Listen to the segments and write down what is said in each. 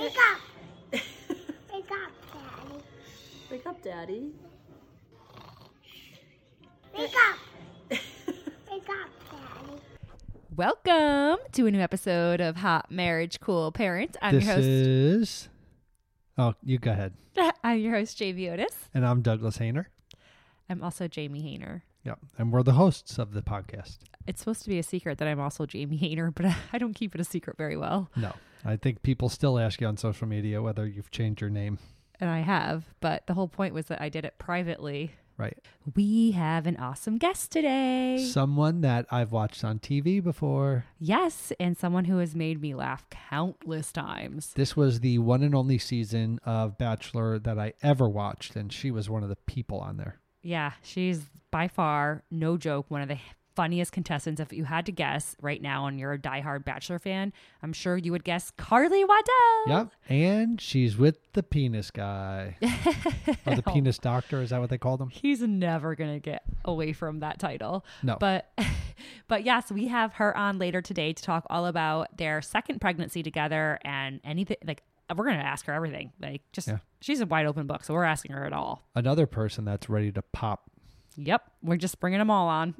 Wake up! Wake up, Daddy. Wake up, Daddy. Wake up! Wake up, Daddy. Welcome to a new episode of Hot Marriage Cool Parents. I'm this your host. is. Oh, you go ahead. I'm your host, Jamie Otis. And I'm Douglas Hehner. I'm also Jamie Hehner. Yep. And we're the hosts of the podcast. It's supposed to be a secret that I'm also Jamie Hehner, but I don't keep it a secret very well. No, I think people still ask you on social media whether you've changed your name. And I have, but the whole point was that I did it privately. Right. We have an awesome guest today. Someone that I've watched on TV before. yes, and someone who has made me laugh countless times. This was the one and only season of Bachelor that I ever watched, and she was one of the people on there. Yeah, she's by far, no joke, one of the funniest contestants. If you had to guess right now and you're a diehard Bachelor fan, I'm sure you would guess Carly Waddell. Yep. And she's with the penis guy. or the penis doctor. Is that what they called him? He's never going to get away from that title. No. But but yes, we have her on later today to talk all about their second pregnancy together and anything like we're going to ask her everything. Like just Yeah. she's a wide open book, so we're asking her at all. Another person that's ready to pop Yep, we're just bringing them all on.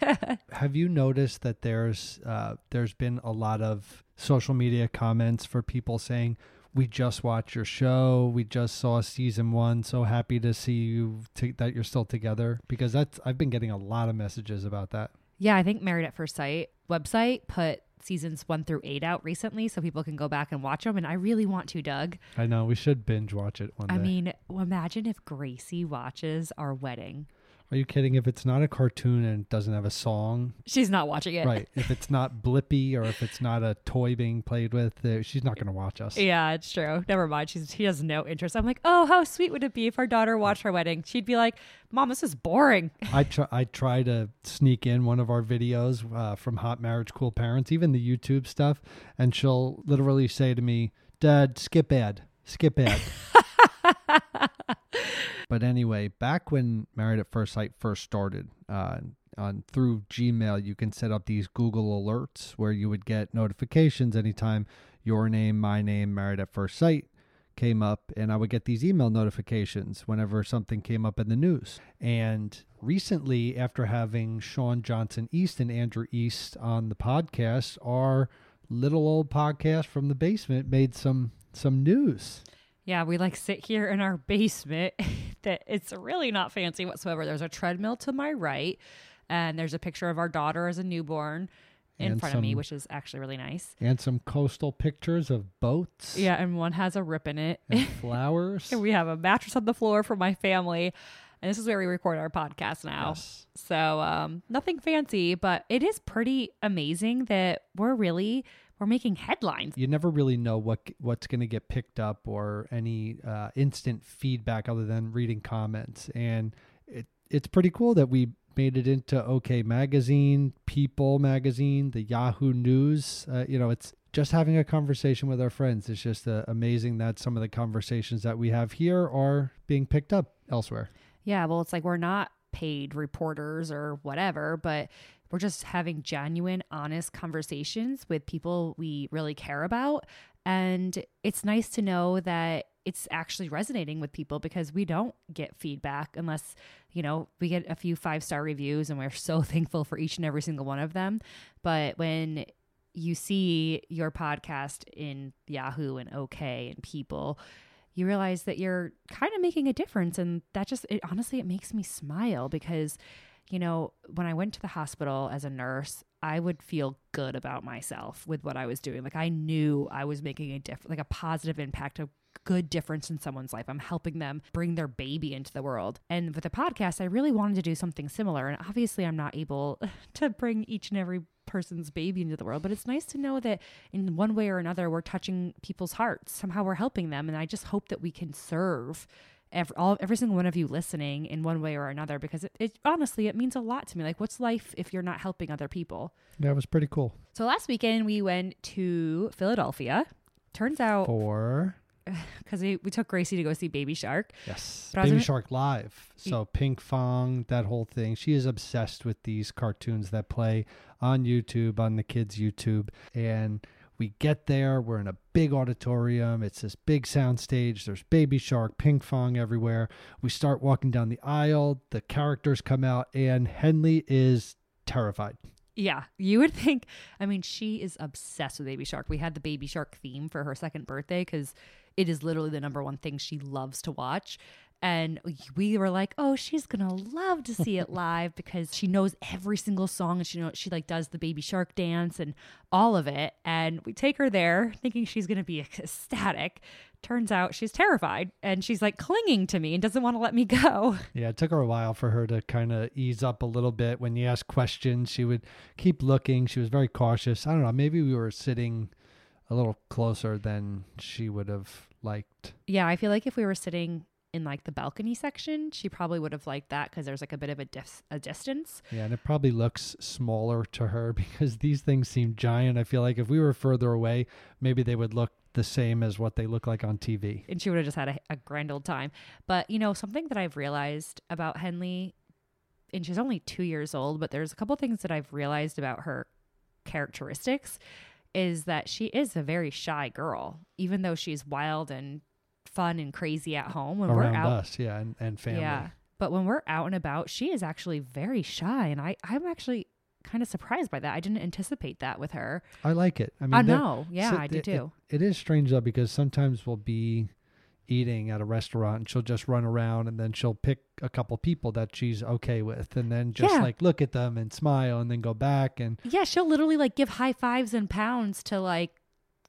have you noticed that there's uh, there's been a lot of social media comments for people saying we just watched your show we just saw season one so happy to see you t- that you're still together because that's i've been getting a lot of messages about that Yeah, I think Married at First Sight website put seasons one through eight out recently so people can go back and watch them. And I really want to, Doug. i know we should binge watch it one day I mean, imagine if Gracie watches our wedding. Are you kidding if it's not a cartoon and it doesn't have a song She's not watching it. right if it's not Blippi or if it's not a toy being played with uh, she's not going to watch us Yeah, it's true. Never mind. She's she has no interest. I'm like, oh, how sweet would it be if our daughter watched our wedding? She'd be like, Mom, this is boring. I try I try to sneak in one of our videos uh, from Hot Marriage Cool Parents, even the YouTube stuff, and she'll literally say to me, "Dad, skip ad, skip ad." but anyway, back when Married at First Sight first started, uh, on through Gmail, you can set up these Google alerts where you would get notifications anytime your name, my name, Married at First Sight came up and I would get these email notifications whenever something came up in the news. And recently, after having Shawn Johnson East and Andrew East on the podcast, our little old podcast from the basement made some some news. Yeah, we like sit here in our basement that it's really not fancy whatsoever. There's a treadmill to my right, and there's a picture of our daughter as a newborn in front of me, which is actually really nice. And some coastal pictures of boats Yeah, and one has a rip in it. and flowers. And we have a mattress on the floor for my family. And this is where we record our podcast now. Yes. So um, nothing fancy, but it is pretty amazing that we're really we're making headlines. you never really know what what's going to get picked up or any uh, instant feedback other than reading comments and it it's pretty cool that we made it into OK magazine, People magazine, the Yahoo News. Uh, you know, it's just having a conversation with our friends. It's just uh, amazing that some of the conversations that we have here are being picked up elsewhere. Yeah, well, it's like we're not paid reporters or whatever, but we're just having genuine, honest conversations with people we really care about. And it's nice to know that it's actually resonating with people because we don't get feedback unless, you know, we get a few five star reviews and we're so thankful for each and every single one of them. But when you see your podcast in Yahoo and OK and people, you realize that you're kind of making a difference and that just it honestly it makes me smile because you know when i went to the hospital as a nurse i would feel good about myself with what i was doing. Like i knew i was making a diff like a positive impact a good difference in someone's life. I'm helping them bring their baby into the world. And with the podcast i really wanted to do something similar. And obviously i'm not able to bring each and every person's baby into the world but it's nice to know that in one way or another we're touching people's hearts. Somehow we're helping them and i just hope that we can serve every, all, every single one of you listening in one way or another because it, it honestly it means a lot to me like what's life if you're not helping other people Yeah, it was pretty cool. so last weekend we went to philadelphia turns out For because we, we took gracie to go see baby shark Yes. Baby gonna- Shark Live. So Pinkfong, that whole thing. She is obsessed with these cartoons that play on YouTube, on the kids' YouTube. And We get there, we're in a big auditorium. It's this big sound stage. There's Baby Shark, Pinkfong everywhere. We start walking down the aisle. The characters come out, and Henley is terrified. Yeah, you would think. I mean, she is obsessed with Baby Shark. We had the Baby Shark theme for her second birthday because it is literally the number one thing she loves to watch. And we were like, oh, she's gonna love to see it live because she knows every single song and she knows she like does the baby shark dance and all of it. And we take her there thinking she's gonna be ecstatic. Turns out she's terrified and she's like clinging to me and doesn't want to let me go. Yeah, it took her a while for her to kind of ease up a little bit. When you ask questions, she would keep looking. She was very cautious. I don't know. Maybe we were sitting a little closer than she would have liked. Yeah, I feel like if we were sitting in like the balcony section, she probably would have liked that because there's like a bit of a, dis- a distance. Yeah, and it probably looks smaller to her because these things seem giant. I feel like if we were further away, maybe they would look the same as what they look like on TV. And she would have just had a, a grand old time. But, you know, something that I've realized about Henley, and she's only two years old, but there's a couple things that I've realized about her characteristics is that she is a very shy girl, even though she's wild and fun and crazy at home. When Around we're out, us, yeah, and, and family. yeah. But when we're out and about, she is actually very shy, and I I'm actually kind of surprised by that. I didn't anticipate that with her. I like it. I mean, I know, yeah, so I do it- too. It, it is strange though because sometimes we'll be eating at a restaurant and she'll just run around and then she'll pick a couple people that she's okay with and then just Yeah. like look at them and smile and then go back and Yeah, she'll literally like give high fives and pounds to like,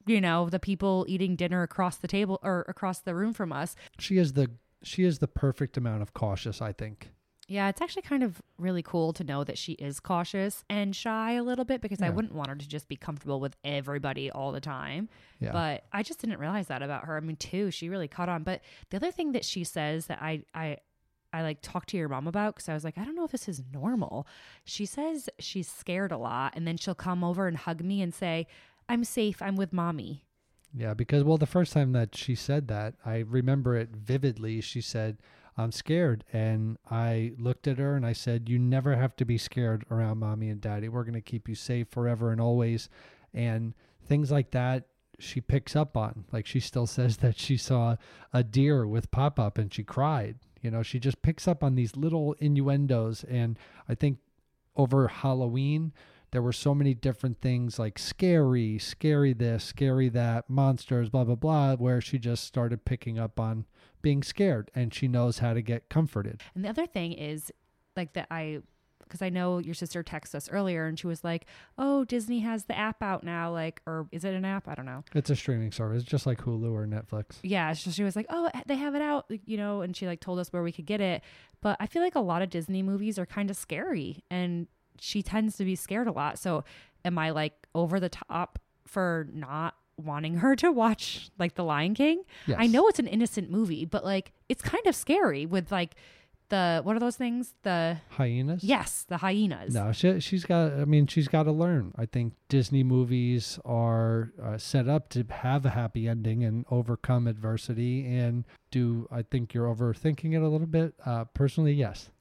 you know, the people eating dinner across the table or across the room from us. she is the she is the perfect amount of cautious, I think. Yeah, it's actually kind of really cool to know that she is cautious and shy a little bit because I wouldn't want her to just be comfortable with everybody all the time. Yeah. But I just didn't realize that about her. I mean, too, she really caught on. But the other thing that she says that I I I like talked to your mom about because I was like, I don't know if this is normal. She says she's scared a lot, and then she'll come over and hug me and say, "I'm safe. I'm with mommy." Yeah, because well, the first time that she said that, I remember it vividly. She said, "I'm scared," and I looked at her and I said, "You never have to be scared around mommy and daddy. We're going to keep you safe forever and always." And things like that, she picks up on. Like she still says that she saw a deer with pop up and she cried. You know, she just picks up on these little innuendos, and I think over Halloween there were so many different things like scary, scary this, scary that, monsters, blah, blah, blah, where she just started picking up on being scared and she knows how to get comforted. And the other thing is like that I because I know your sister texted us earlier and she was like, "Oh, Disney has the app out now." Like, or is it an app? I don't know. It's a streaming service, just like Hulu or Netflix. Yeah, so she was like, "Oh, they have it out," you know, and she like told us where we could get it. But I feel like a lot of Disney movies are kind of scary, and she tends to be scared a lot. So, am I like over the top for not wanting her to watch like The Lion King? Yes. I know it's an innocent movie, but like it's kind of scary with like the what are those things? The Hyenas? yes, the hyenas. No, she, she's got, I mean, she's got to learn. I think Disney movies are uh, set up to have a happy ending and overcome adversity. And do I think you're overthinking it a little bit? Uh, personally, yes.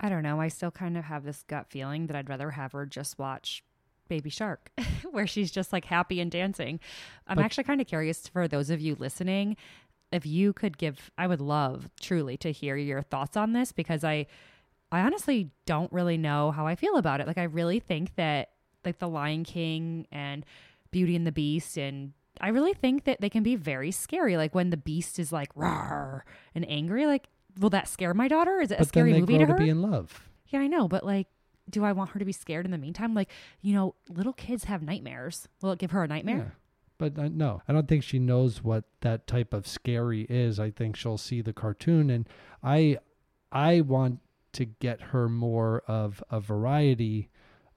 I don't know. I still kind of have this gut feeling that I'd rather have her just watch Baby Shark, where she's just like happy and dancing. I'm But- actually kind of curious for those of you listening, if you could give, I would love truly to hear your thoughts on this because I, I honestly don't really know how I feel about it. Like, I really think that like The Lion King and Beauty and the Beast and I really think that they can be very scary. Like when the beast is like rawr and angry, like will that scare my daughter? Is it a scary then they movie grow to to her? be in love. Yeah, I know, but like, do I want her to be scared in the meantime? Like, you know, little kids have nightmares. Will it give her a nightmare? Yeah. But uh, no, I don't think she knows what that type of scary is. I think she'll see the cartoon, and I, I want to get her more of a variety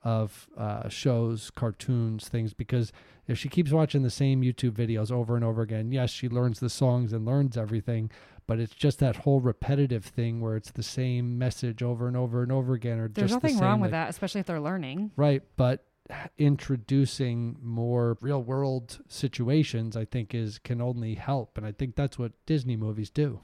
of uh, shows, cartoons, things. Because if she keeps watching the same YouTube videos over and over again, yes, she learns the songs and learns everything. But it's just that whole repetitive thing where it's the same message over and over and over again, or There's just the nothing same, wrong with like- that, especially if they're learning. Right, but introducing more real world situations I think is can only help and I think that's what Disney movies do.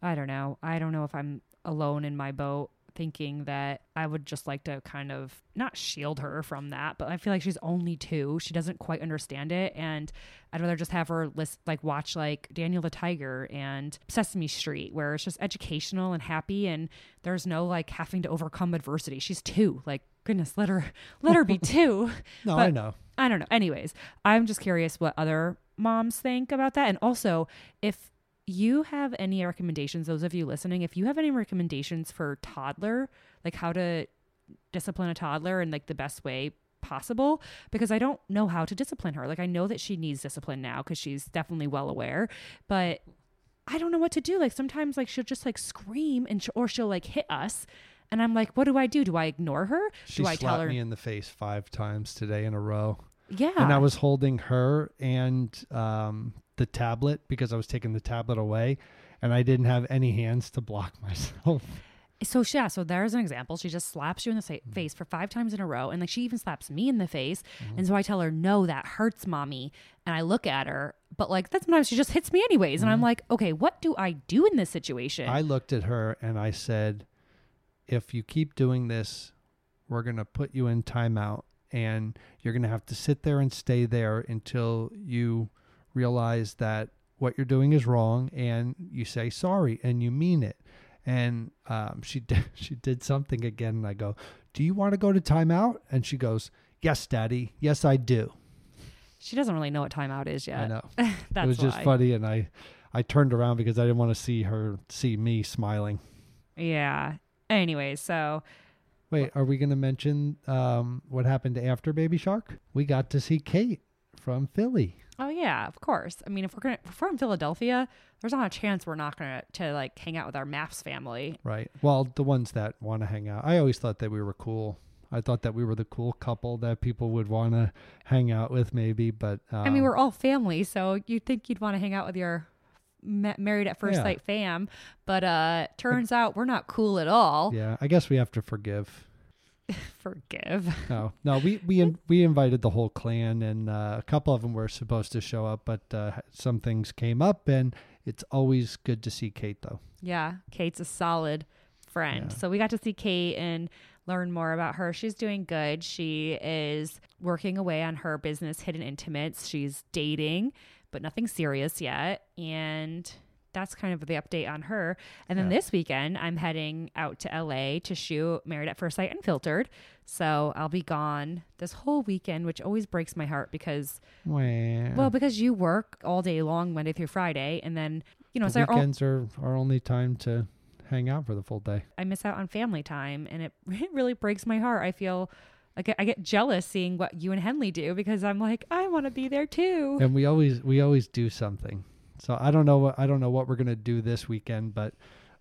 I don't know. I don't know if I'm alone in my boat thinking that I would just like to kind of not shield her from that, but I feel like she's only two. She doesn't quite understand it. And I'd rather just have her list, like watch like Daniel the Tiger and Sesame Street, where it's just educational and happy. And there's no like having to overcome adversity. She's two. Like, goodness, let her, let her be two. No, But- I know. I don't know. Anyways, I'm just curious what other moms think about that. And also, if you have any recommendations, those of you listening, if you have any recommendations for toddler, like how to discipline a toddler in like the best way possible, because I don't know how to discipline her. Like I know that she needs discipline now because she's definitely well aware, but I don't know what to do. Like sometimes like she'll just like scream and sh- or she'll like hit us. And I'm like, what do I do? Do I ignore her? She do I slapped tell her? me in the face five times today in a row. yeah. and I was holding her and um, the tablet because I was taking the tablet away, and I didn't have any hands to block myself. So yeah, so there's an example. She just slaps you in the sa- mm. face for five times in a row, and like she even slaps me in the face. Mm-hmm. And so I tell her, "No, that hurts, mommy." And I look at her, but like that sometimes she just hits me anyways, and I'm mm-hmm. like, "Okay, what do I do in this situation?" I looked at her and I said, "If you keep doing this, we're gonna put you in timeout, and you're gonna have to sit there and stay there until you realize that what you're doing is wrong, and you say sorry and you mean it." And um, she did, she did something again, and I go, "Do you want to go to timeout?" And she goes, "Yes, Daddy. Yes, I do." she doesn't really know what timeout is yet. I know. That's it was just why. funny, and I I turned around because I didn't want to see her see me smiling. Yeah. Anyway, so Wait, are we going to mention um, what happened after Baby Shark? We got to see Kate from Philly. Oh yeah, of course. I mean, if we're gonna if we're in Philadelphia, there's not a chance we're not gonna to like hang out with our MAFS family. Right. Well, the ones that want to hang out. I always thought that we were cool. I thought that we were the cool couple that people would want to hang out with, maybe. But um, I mean, we're all family, so you'd think you'd want to hang out with your ma- married at first Yeah. sight fam, but uh turns out we're not cool at all. yeah. I guess we have to forgive. Forgive. No, no. We we in, we invited the whole clan, and uh, a couple of them were supposed to show up, but uh, some things came up, and it's always good to see Kate, though. Yeah, Kate's a solid friend. Yeah. So we got to see Kate and learn more about her. She's doing good. She is working away on her business, Hidden Intimates. She's dating, but nothing serious yet. And that's kind of the update on her. And then Yeah. this weekend, I'm heading out to LA to shoot Married at First Sight Unfiltered. So I'll be gone this whole weekend, which always breaks my heart because, Well, well, because you work all day long, Monday through Friday. And then, you know, the so our- weekends are our only time to hang out for the full day. I miss out on family time, and it, it really breaks my heart. I feel get I get jealous seeing what you and Henley do because I'm like I want to be there too. and we always we always do something. So I don't know what I don't know what we're gonna do this weekend, but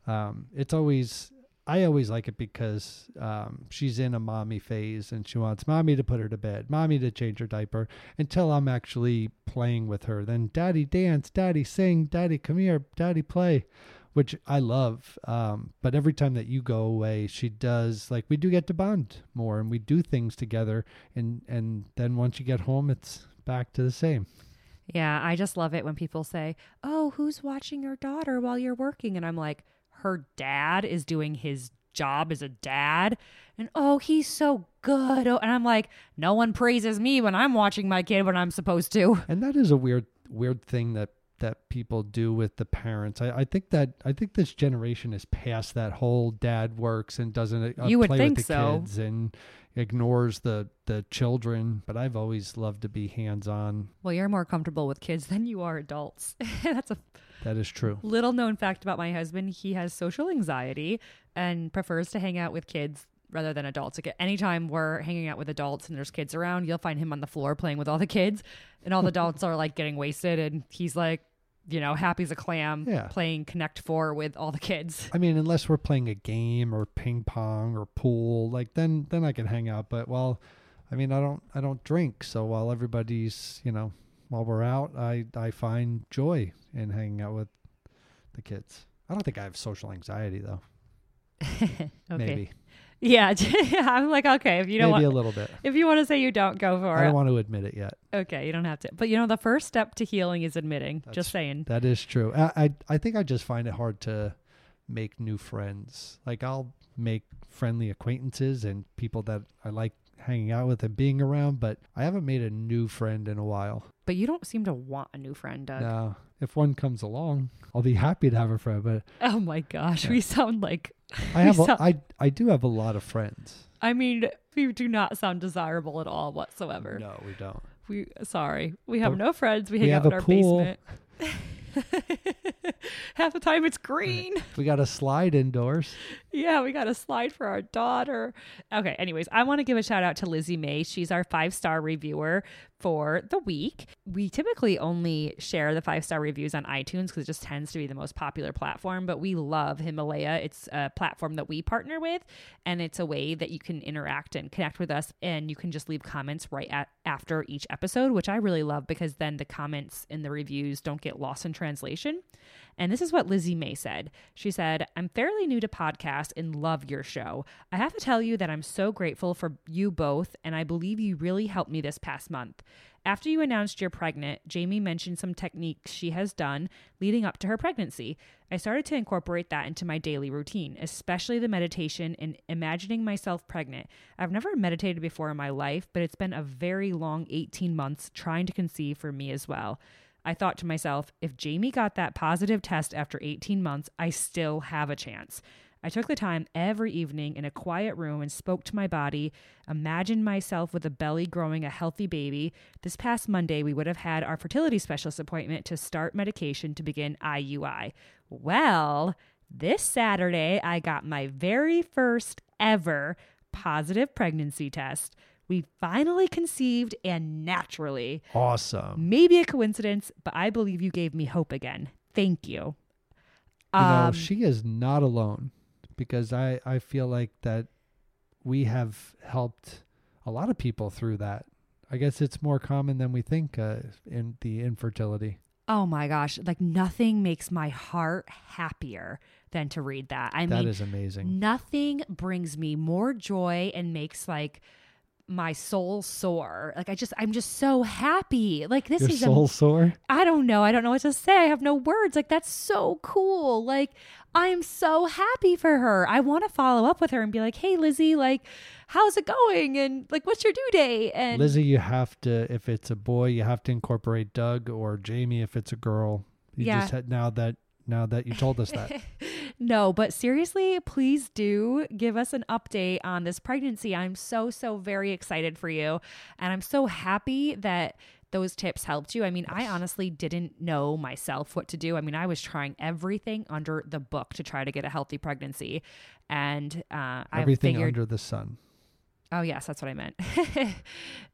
um, it's always I always like it because um, she's in a mommy phase and she wants mommy to put her to bed, mommy to change her diaper until I'm actually playing with her. Then daddy dance, daddy sing, daddy come here, daddy play, which I love. Um, but every time that you go away, she does like we do get to bond more and we do things together. And and then once you get home, it's back to the same. Yeah, I just love it when people say, "Oh, who's watching your daughter while you're working?" And I'm like, "Her dad is doing his job as a dad." And oh, he's so good. Oh, and I'm like, "No one praises me when I'm watching my kid when I'm supposed to." and that is a weird weird thing that that people do with the parents I, I think that i think this generation is past that whole dad works and doesn't uh, You would play think with the so. kids and ignores the the children but i've always loved to be hands on Well, you're more comfortable with kids than you are adults. That's a that is true Little known fact about my husband, he has social anxiety and prefers to hang out with kids rather than adults. Like anytime we're hanging out with adults and there's kids around, you'll find him on the floor playing with all the kids and all the adults are like getting wasted and he's like, you know, happy as a clam Yeah. playing Connect 4 with all the kids. i mean unless we're playing a game or ping pong or pool like then then i can hang out but while i mean i don't i don't drink so while everybody's you know while we're out i i find joy in hanging out with the kids i don't think i have social anxiety though okay. maybe Yeah. I'm like, okay, if you don't maybe want a little bit if you want to say you don't go for it. i don't want to admit it yet okay, you don't have to. But you know, the first step to healing is admitting. That's- just saying. that is true I, I i think i just find it hard to make new friends like i'll make friendly acquaintances and people that I like hanging out with and being around, but I haven't made a new friend in a while. But you don't seem to want a new friend, Doug. Now, if one comes along, I'll be happy to have a friend, but Oh my gosh, we sound like I have a, sound- I I do have a lot of friends. I mean, we do not sound desirable at all whatsoever. No, we don't. We sorry. We have But no friends. We we hang out in our pool. basement. Half the time it's green. We got a slide indoors. Yeah, we got a slide for our daughter. Okay, anyways, I want to give a shout out to Lizzie May. She's our five star reviewer for the week. We typically only share the five star reviews on iTunes because it just tends to be the most popular platform, but we love Himalaya. It's a platform that we partner with, and it's a way that you can interact and connect with us, and you can just leave comments right at, after each episode, which I really love because then the comments in the reviews don't get lost in translation. And this is what Lizzie May said. She said, I'm fairly new to podcasts and love your show. I have to tell you that I'm so grateful for you both, and I believe you really helped me this past month. After you announced you're pregnant, Jamie mentioned some techniques she has done leading up to her pregnancy. I started to incorporate that into my daily routine, especially the meditation and imagining myself pregnant. I've never meditated before in my life, but it's been a very long 18 months trying to conceive for me as well. I thought to myself, if Jamie got that positive test after 18 months, I still have a chance. I took the time every evening in a quiet room and spoke to my body, imagined myself with a belly growing a healthy baby. This past Monday, we would have had our fertility specialist appointment to start medication to begin IUI. Well, this Saturday, I got my very first ever positive pregnancy test. We finally conceived and naturally. Awesome. Maybe a coincidence, but I believe you gave me hope again. Thank you. You know, Um, she is not alone because I, I feel like that we have helped a lot of people through that. I guess it's more common than we think uh, in the infertility. oh my gosh, like nothing makes my heart happier than to read that. I That mean, is amazing. nothing brings me more joy and makes like my soul soar. Like I just, I'm just so happy. Like this Your is soul sore? I don't know. I don't know what to say. I have no words. Like, that's so cool. Like, I'm so happy for her. I want to follow up with her and be like, hey, Lizzie, like, how's it going? And, like, what's your due date? And Lizzie, you have to, if it's a boy, you have to incorporate Doug or Jamie if it's a girl. You Yeah. just had, now that, now that you told us that. no, but seriously, please do give us an update on this pregnancy. I'm so, so very excited for you. And I'm so happy that those tips helped you. I mean, I honestly didn't know myself what to do. I mean, I was trying everything under the book to try to get a healthy pregnancy. And uh, I Everything figured under the sun. Oh yes, that's what I meant.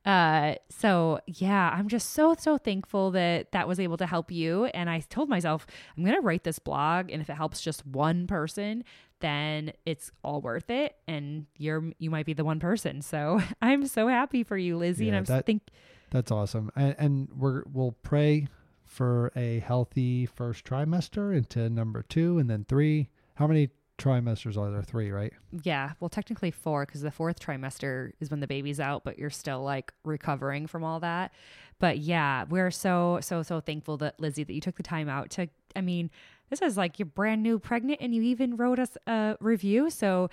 uh, so yeah, I'm just so so thankful that that was able to help you. And I told myself I'm gonna write this blog, and if it helps just one person, then it's all worth it. And you're you might be the one person. So I'm so happy for you, Lizzie. and Yeah, I'm that- think That's awesome. And, and we're, we'll pray for a healthy first trimester into number two and then three. How many trimesters are there? Three, right? yeah, well technically four because the fourth trimester is when the baby's out, but you're still like recovering from all that. But yeah, we're so so so thankful that Lizzie that you took the time out to. I mean, this is like you're brand new pregnant, and you even wrote us a review. So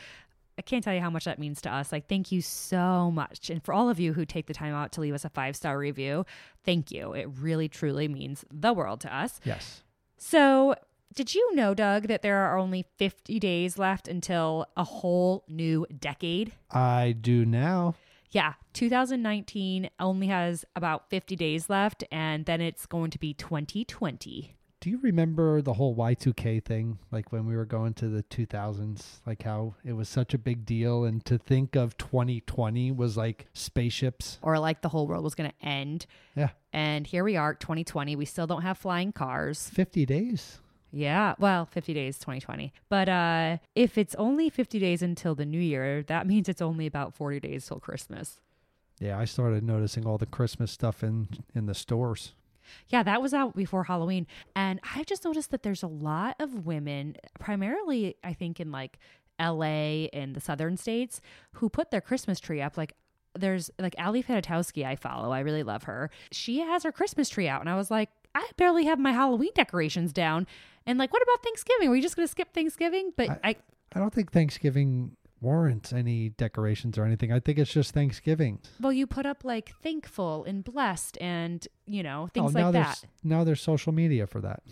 I can't tell you how much that means to us. Like, thank you so much. And for all of you who take the time out to leave us a five star review, thank you. It really, truly means the world to us. Yes. So, did you know, Doug, that there are only 50 days left until a whole new decade? I do now. Yeah, 2019 only has about 50 days left, and then it's going to be 2020. Do you remember the whole Y2K thing? Like when we were going to the 2000s, like how it was such a big deal. And to think of 2020 was like spaceships. Or like the whole world was going to end. Yeah. And here we are, 2020. We still don't have flying cars. 50 days. Yeah, well, 50 days 2020. But uh if it's only 50 days until the new year, that means it's only about 40 days till Christmas. Yeah, I started noticing all the Christmas stuff in in the stores. Yeah, that was out before Halloween. And I've just noticed that there's a lot of women, primarily, I think, in like LA and the southern states, who put their Christmas tree up. Like, there's like Ali Fedotowsky, I follow. I really love her. She has her Christmas tree out. And I was like, I barely have my Halloween decorations down. And like, what about Thanksgiving? Are you just going to skip Thanksgiving? But I, I don't think Thanksgiving warrants any decorations or anything. I think it's just Thanksgiving. Well, you put up like thankful and blessed and, you know, things oh, like that. now there's social media for that.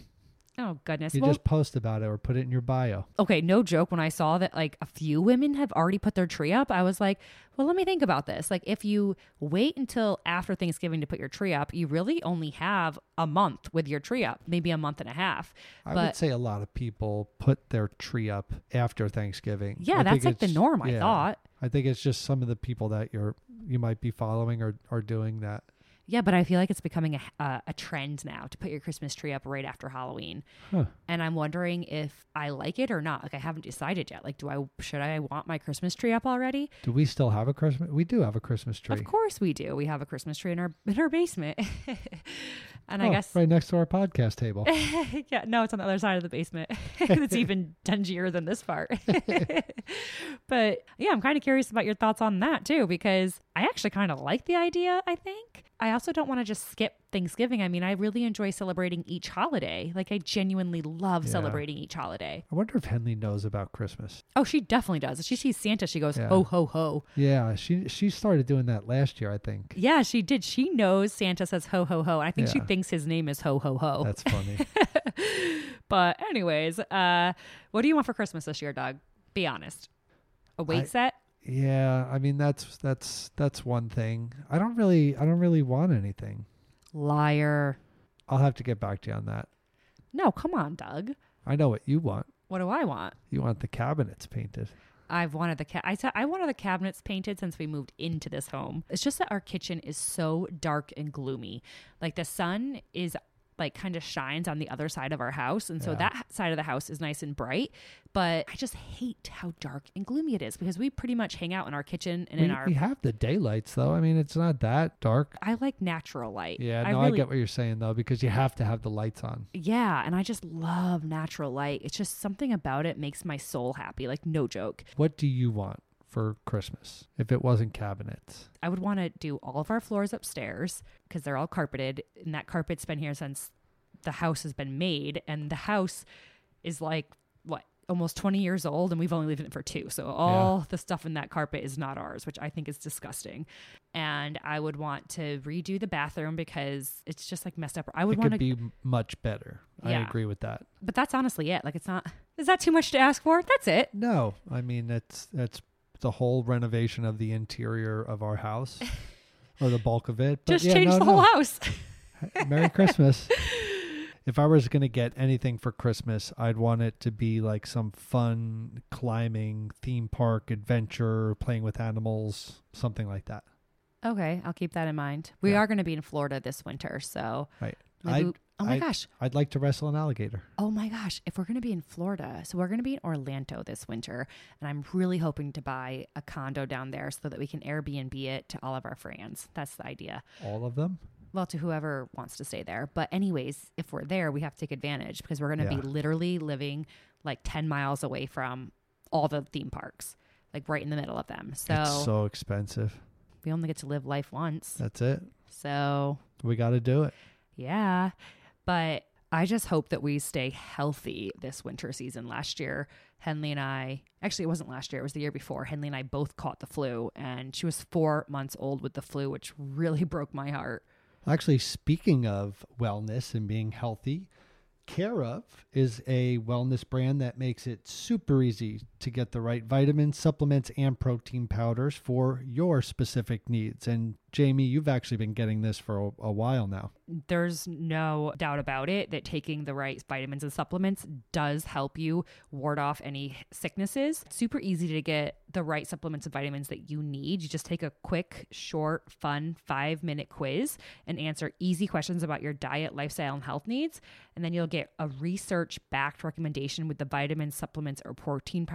Oh, goodness. You well, just post about it or put it in your bio. okay, no joke. When I saw that like a few women have already put their tree up, I was like, well, let me think about this. Like, if you wait until after Thanksgiving to put your tree up, you really only have a month with your tree up, maybe a month and a half. I But- would say a lot of people put their tree up after Thanksgiving. Yeah, I that's like the norm, I yeah. thought. I think it's just some of the people that you're you might be following or are doing that. Yeah, but I feel like it's becoming a, a, a trend now to put your Christmas tree up right after Halloween. Huh. And I'm wondering if I like it or not. Like, I haven't decided yet. Like, do I, should I want my Christmas tree up already? Do we still have a Christmas? We do have a Christmas tree. Of course we do. We have a Christmas tree in our in our basement, and I Oh, guess right next to our podcast table. yeah, no, it's on the other side of the basement. it's even dingier than this part. but yeah, I'm kind of curious about your thoughts on that too, because I actually kind of like the idea. I think I also don't want to just skip Thanksgiving. I mean, I really enjoy celebrating each holiday. Like I genuinely love Yeah. celebrating each holiday. I wonder if Henley knows about Christmas. Oh, she definitely does. She sees Santa, she goes Yeah. ho ho ho. Yeah, she she started doing that last year, I think. Yeah, she did. She knows Santa says ho ho ho. I think she thinks his name is ho ho ho. That's funny. but anyways, uh, what do you want for Christmas this year, Doug? Be honest. A weight I- set? yeah, I mean that's that's that's one thing. I don't really I don't really want anything. Liar. I'll have to get back to you on that. No, come on, Doug. I know what you want. What do I want? You want the cabinets painted. I've wanted the ca- I said I wanted the cabinets painted since we moved into this home. It's just that our kitchen is so dark and gloomy. Like the sun is like kind of shines on the other side of our house and so Yeah. that side of the house is nice and bright but i just hate how dark and gloomy it is because we pretty much hang out in our kitchen and We, in our we have the daylights though. I mean, it's not that dark. i like natural light Yeah, no, I really get what you're saying though because you have to have the lights on. Yeah, and I just love natural light. It's just something about it makes my soul happy, like no joke. What do you want for Christmas if it wasn't cabinets? I would want to do all of our floors upstairs because they're all carpeted, and that carpet's been here since the house has been made, and the house is like what almost 20 years old and we've only lived in it for two so all the stuff in that carpet is not ours which i think is disgusting. And i would want to redo the bathroom because it's just like messed up. I would want to be much better. I agree with that. but that's honestly it. Like it's not is that too much to ask for? That's it. No, I mean that's that's the whole renovation of the interior of our house, or the bulk of it. But just yeah, change no, the no. whole house Merry Christmas. If I was gonna get anything for Christmas, I'd want it to be like some fun climbing theme park adventure, playing with animals, something like that. Okay, I'll keep that in mind. We Yeah. are going to be in Florida this winter, so Right. maybe. Oh my I'd- gosh! I'd like to wrestle an alligator. Oh my gosh! If we're going to be in Florida, so we're going to be in Orlando this winter, and I'm really hoping to buy a condo down there so that we can Airbnb it to all of our friends. That's the idea. All of them. Well, to whoever wants to stay there. But anyways, if we're there, we have to take advantage because we're going to Yeah. be literally living like 10 miles away from all the theme parks, like right in the middle of them. So, It's so expensive. we only get to live life once. That's it. So We got to do it. Yeah. But I just hope that we stay healthy this winter season. Last year, Henley and I, actually, it wasn't last year, it was the year before. Henley and I both caught the flu, and she was four months old with the flu, which really broke my heart. Actually, speaking of wellness and being healthy, Care of is a wellness brand that makes it super easy to get the right vitamins, supplements, and protein powders for your specific needs. And Jamie, you've actually been getting this for a, a while now. There's no doubt about it that taking the right vitamins and supplements does help you ward off any sicknesses. Super easy to get the right supplements and vitamins that you need. You just take a quick, short, fun five minute quiz and answer easy questions about your diet, lifestyle, and health needs. And then you'll get a research backed recommendation with the vitamins, supplements, or protein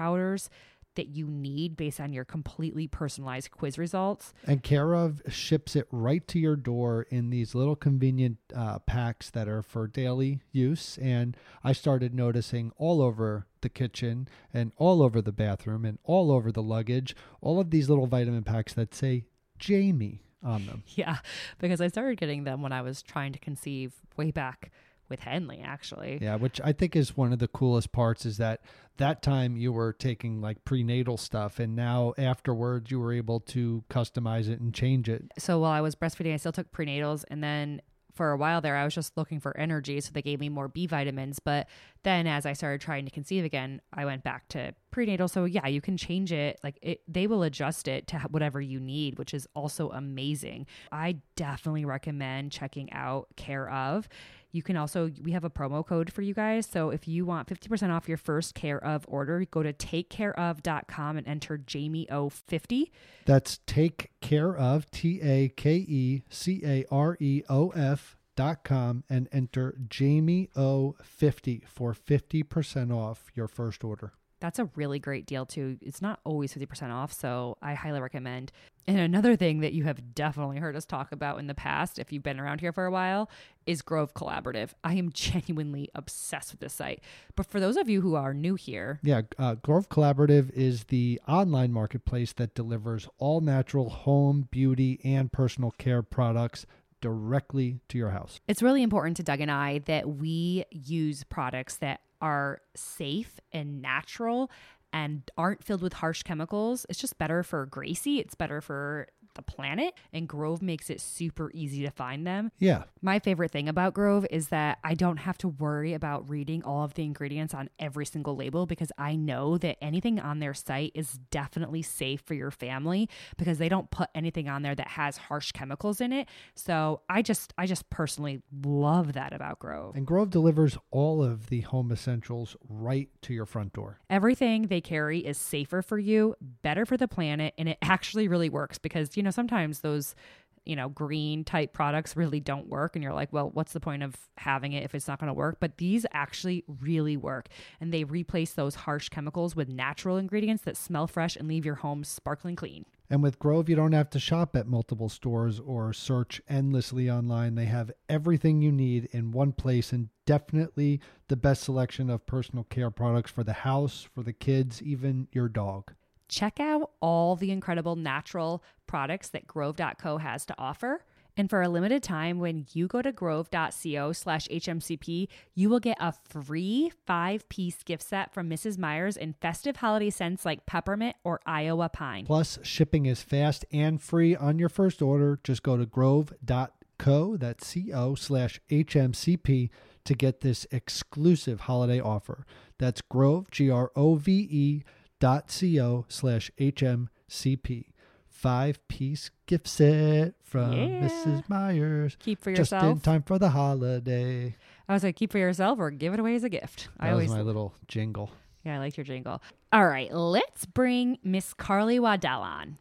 that you need based on your completely personalized quiz results. And Care of ships it right to your door in these little convenient uh, packs that are for daily use. And I started noticing all over the kitchen and all over the bathroom and all over the luggage, all of these little vitamin packs that say Jamie on them. Yeah, because I started getting them when I was trying to conceive way back with Henley, actually. Yeah, which I think is one of the coolest parts is that that time you were taking like prenatal stuff and now afterwards you were able to customize it and change it. So while I was breastfeeding, I still took prenatals and then for a while there, I was just looking for energy. So they gave me more B vitamins. But then as I started trying to conceive again, I went back to prenatal. So yeah, you can change it. Like it, they will adjust it to whatever you need, which is also amazing. I definitely recommend checking out Care of. You can also, we have a promo code for you guys. So if you want 50% off your first Care of order, go to takecareof.com and enter Jamie O50. That's take care of, T A K E C A R E O F dot com and enter Jamie O50 for 50% off your first order. That's a really great deal too. It's not always 50% off, so I highly recommend. And another thing that you have definitely heard us talk about in the past, if you've been around here for a while, is Grove Collaborative. I am genuinely obsessed with this site. But for those of you who are new here, Yeah, uh, Grove Collaborative is the online marketplace that delivers all natural home, beauty, and personal care products directly to your house. it's really important to Doug and I that we use products that are safe and natural and aren't filled with harsh chemicals. It's just better for Gracie, it's better for the planet, and Grove makes it super easy to find them. Yeah, My favorite thing about Grove is that I don't have to worry about reading all of the ingredients on every single label because I know that anything on their site is definitely safe for your family because they don't put anything on there that has harsh chemicals in it. So I just I just personally love that about Grove. and Grove delivers all of the home essentials right to your front door. Everything they carry is safer for you, better for the planet, and it actually really works because, you know, sometimes those, you know, green type products really don't work. And you're like, well, what's the point of having it if it's not going to work? But these actually really work. And they replace those harsh chemicals with natural ingredients that smell fresh and leave your home sparkling clean. And with Grove, you don't have to shop at multiple stores or search endlessly online. They have everything you need in one place and definitely the best selection of personal care products for the house, for the kids, even your dog. Check out all the incredible natural products that grove.co has to offer. And for a limited time, when you go to grove.co slash HMCP, you will get a free five piece gift set from Mrs. Meyer's in festive holiday scents like peppermint or Iowa pine. Plus, shipping is fast and free on your first order. Just go to grove.co, that's C-O slash HMCP to get this exclusive holiday offer. That's Grove, G-R-O-V-E dot C-O slash HMCP. Five piece gift set from Yeah. Mrs. Meyer's. Keep for yourself. Just in time for the holiday. I was like, keep for yourself or give it away as a gift. I That always was my little jingle. Yeah, I liked your jingle. All right, let's bring Miss Carly Waddell on.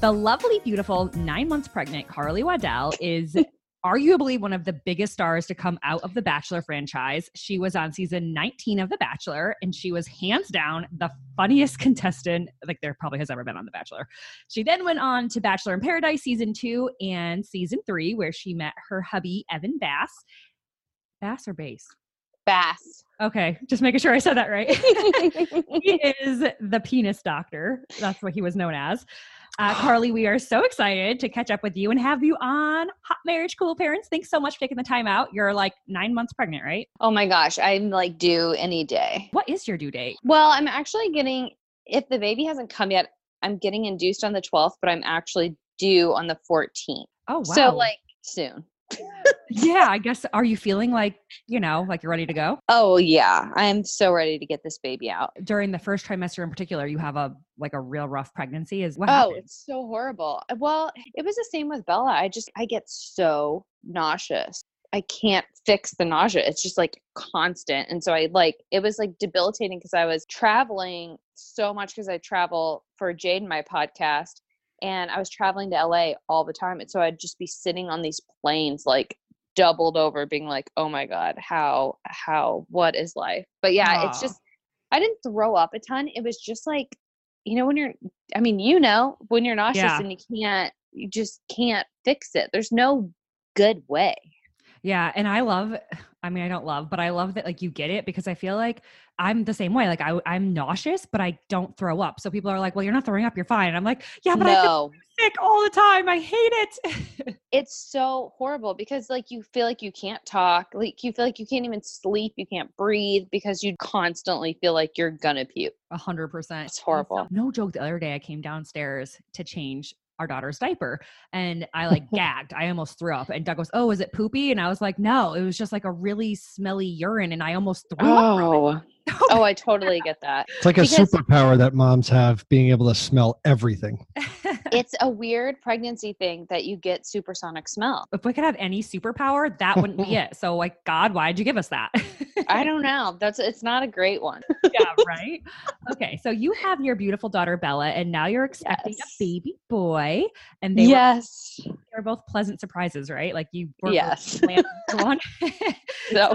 The lovely, beautiful, nine months pregnant Carly Waddell is arguably one of the biggest stars to come out of the Bachelor franchise. She was on season 19 of The Bachelor, and she was hands down the funniest contestant like there probably has ever been on The Bachelor. She then went on to Bachelor in Paradise season two and season three, where she met her hubby, Evan Bass. Bass or Bass? Bass. Okay, just making sure I said that right. he is the penis doctor. That's what he was known as. Uh, Carly, we are so excited to catch up with you and have you on Hot Marriage Cool Parents. Thanks so much for taking the time out. You're like nine months pregnant, right? oh my gosh, I'm like due any day. What is your due date? Well, I'm actually getting, if the baby hasn't come yet, I'm getting induced on the 12th, but I'm actually due on the 14th. Oh, wow. So, like, soon. Yeah, I guess. Are you feeling like, you know, like you're ready to go? Oh, yeah. I am so ready to get this baby out. During the first trimester in particular, you have a like a real rough pregnancy. Is what Oh, happened? it's so horrible. Uh, Well, it was the same with Bella. I just, I get so nauseous. I can't fix the nausea. It's just like constant. And so I like, it was like debilitating because I was traveling so much because I travel for Jade my podcast. And I was traveling to LA all the time. And so I'd just be sitting on these planes, like doubled over, being like, oh my God, how, how, what is life? But yeah, it's just, I didn't throw up a ton. It was just like, you know, when you're, I mean, you know, when you're nauseous Yeah. and you can't, you just can't fix it. There's no good way. Yeah, and I love I mean, I don't love, but I love that like you get it because I feel like I'm the same way. Like I, I'm nauseous, but I don't throw up. So people are like, "Well, you're not throwing up. You're fine." And I'm like, "Yeah, but I feel sick all the time. I hate it." it's so horrible because like you feel like you can't talk, like you feel like you can't even sleep, you can't breathe because you constantly feel like you're gonna puke. A hundred percent. It's horrible. No joke. The other day I came downstairs to change our daughter's diaper and I like gagged. I almost threw up. And Doug goes, Oh, is it poopy? And I was like, No, it was just like a really smelly urine. And I almost threw up. Oh. Oh, oh, I totally get that. It's like a Because- superpower that moms have, being able to smell everything. It's a weird pregnancy thing that you get supersonic smell. if we could have any superpower, that wouldn't be it. So, like, God, why'd you give us that? I don't know. That's it's not a great one. yeah, right. Okay, so you have your beautiful daughter Bella, and now you're expecting Yes. a baby boy, and they yes. were, they're both pleasant surprises, right? Like you were Yes. planned for one. So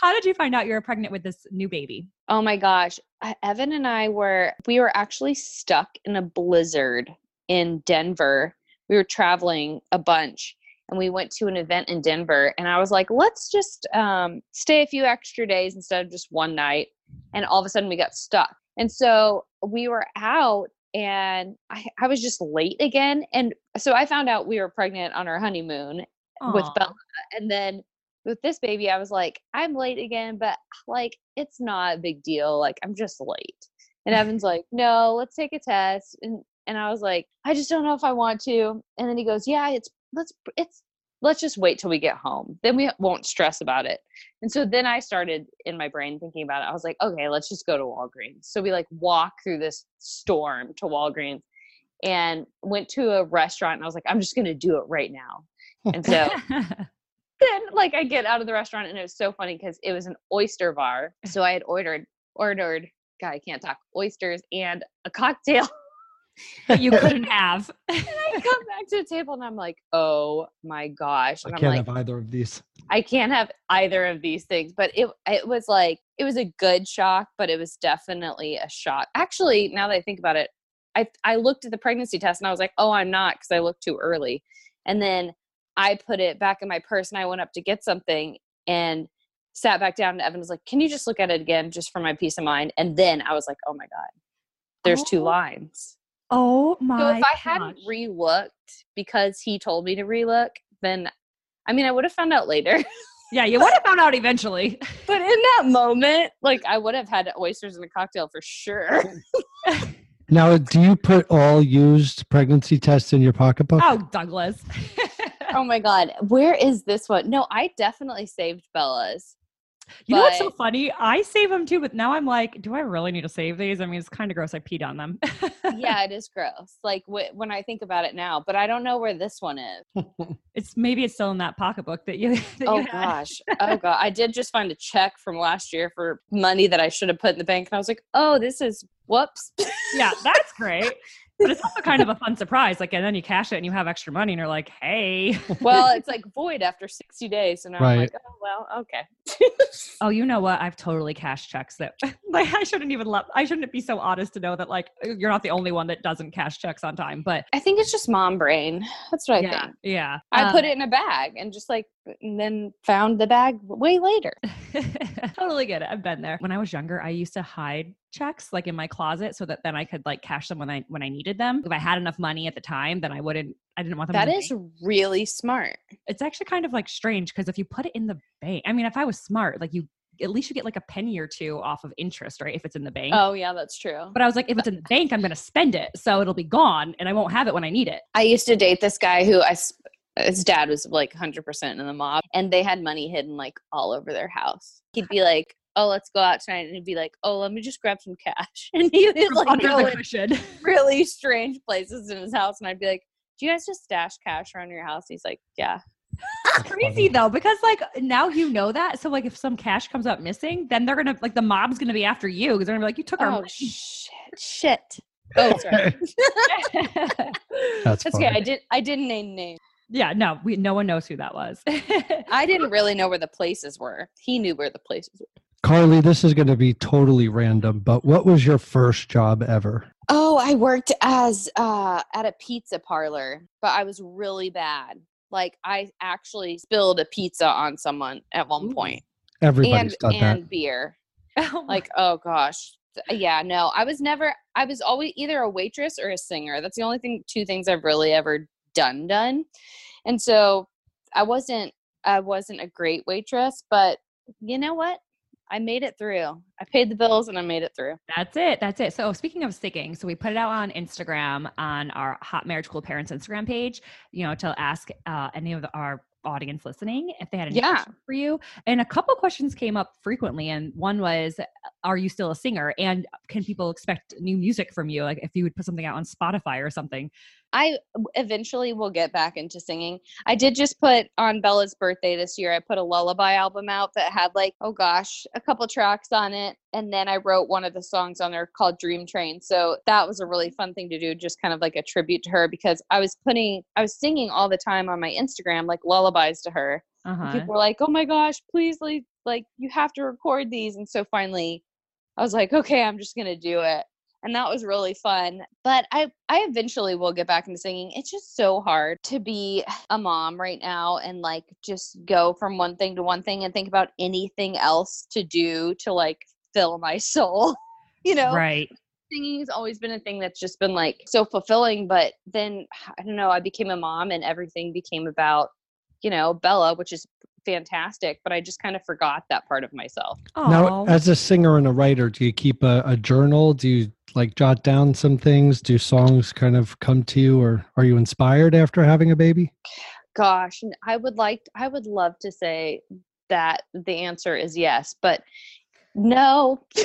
How did you find out you were pregnant with this new baby? Oh my gosh. Evan and I were, we were actually stuck in a blizzard in Denver. We were traveling a bunch and we went to an event in Denver. And I was like, let's just um, stay a few extra days instead of just one night. And all of a sudden we got stuck. And so we were out and I, I was just late again. And so I found out we were pregnant on our honeymoon with Bella. And then with this baby, I was like, I'm late again, but like it's not a big deal. Like I'm just late. And Evan's like, no, let's take a test. And and I was like, I just don't know if I want to. And then he goes, Yeah, it's let's it's let's just wait till we get home. Then we won't stress about it. And so then I started in my brain thinking about it. I was like, okay, let's just go to Walgreens. So we like walk through this storm to Walgreens and went to a restaurant and I was like, I'm just gonna do it right now. And so then like I get out of the restaurant and it was so funny because it was an oyster bar. Mm. So I had ordered ordered God, I can't talk oysters and a cocktail. that you couldn't have. and I come back to the table and I'm like, oh my gosh. I And I'm can't like, have either of these. I can't have either of these things. But it it was like it was a good shock, but it was definitely a shock. Actually, now that I think about it, I I looked at the pregnancy test and I was like, oh, I'm not because I looked too early. And then I put it back in my purse and I went up to get something and sat back down and Evan was like, Can you just look at it again just for my peace of mind? And then I was like, Oh my God, there's two oh. lines. Oh my! So if I hadn't gosh. re-looked because he told me to re-look, then I mean I would have found out later. yeah, you would have found out eventually. but in that moment, like I would have had oysters in a cocktail for sure. Now, do you put all used pregnancy tests in your pocketbook? oh, Douglas. oh my god, where is this one? No, I definitely saved Bella's. You know what's so funny? I save them too, but now I'm like, do I really need to save these? I mean, it's kind of gross. I peed on them. yeah, it is gross. Like wh- when I think about it now, but I don't know where this one is. it's maybe it's still in that pocketbook that you. That Oh you gosh. Oh god. I did just find a check from last year for money that I should have put in the bank and I was like, "Oh, this is whoops." Yeah, that's great. But it's also kind of a fun surprise. Like, and then you cash it and you have extra money, and you're like, hey. well, it's like void after 60 days and I'm Right. like, "Oh, well, okay." Oh, you know what? I've totally cashed checks that like I shouldn't even let I shouldn't be so honest to know that like you're not the only one that doesn't cash checks on time. But I think it's just mom brain. That's what I yeah, think. yeah. I put Um, it in a bag and just like and then found the bag way later. totally get it. I've been there. When I was younger, I used to hide checks like in my closet so that then I could like cash them when I when I needed them. If I had enough money at the time, then I wouldn't I didn't want them. in That the is bank. really smart. it's actually kind of like strange because if you put it in the bank, I mean, if I was smart, like you at least you get like a penny or two off of interest, right? If it's in the bank. Oh, yeah, that's true. But I was like, if it's in the bank, I'm going to spend it. So it'll be gone and I won't have it when I need it. I used to date this guy who I s- his dad was like 100% in the mob and they had money hidden like all over their house. He'd be like, "Oh, let's go out tonight." And he'd be like, "Oh, let me just grab some cash." And he would like under go the in cushion. really strange places in his house and I'd be like, "Do you guys just stash cash around your house?" He's like, "Yeah." crazy though because like now you know that so like if some cash comes up missing then they're gonna like the mob's gonna be after you because they're gonna be like you took our Oh money. shit. Shit. Oh, sorry. That's That's okay. I funny. did I didn't name names. Yeah no we no one knows who that was I didn't really know where the places were. He knew where the places were. Carly, this is going to be totally random, but what was your first job ever? Oh, I worked as uh at a pizza parlor, but I was really bad. Like I actually spilled a pizza on someone at one point. Everybody's and done and that. beer. Oh Like, oh gosh. Yeah, no. I was never I was always either a waitress or a singer. That's the only thing two things I've really ever done done. And so I wasn't I wasn't a great waitress, but you know what? I made it through. I paid the bills and I made it through. That's it. That's it. So speaking of sticking, so we put it out on Instagram on our Hot Marriage Cool Parents Instagram page, you know, to ask uh, any of the, our audience listening if they had any Yeah. questions for you. And a couple questions came up frequently. And one was, are you still a singer? And can people expect new music from you? Like if you would put something out on Spotify or something. I eventually will get back into singing. I did just put on Bella's birthday this year. I put a lullaby album out that had like, oh gosh, a couple tracks on it. And then I wrote one of the songs on there called Dream Train. So that was a really fun thing to do, just kind of like a tribute to her because I was putting, I was singing all the time on my Instagram, like lullabies to her. Uh-huh. people were like, oh my gosh, please, like, like you have to record these. And so finally I was like, okay, I'm just going to do it. And that was really fun but i i eventually will get back into singing. It's just so hard to be a mom right now and like just go from one thing to one thing and think about anything else to do to like fill my soul you know? Right. singing has always been a thing that's just been like so fulfilling but then i don't know i became a mom and everything became about you know bella which is fantastic but i just kind of forgot that part of myself Now, as a singer and a writer, do you keep a, a journal? Do you like jot down some things? Do songs kind of come to you, or are you inspired after having a baby? gosh I would like i would love to say that the answer is yes but no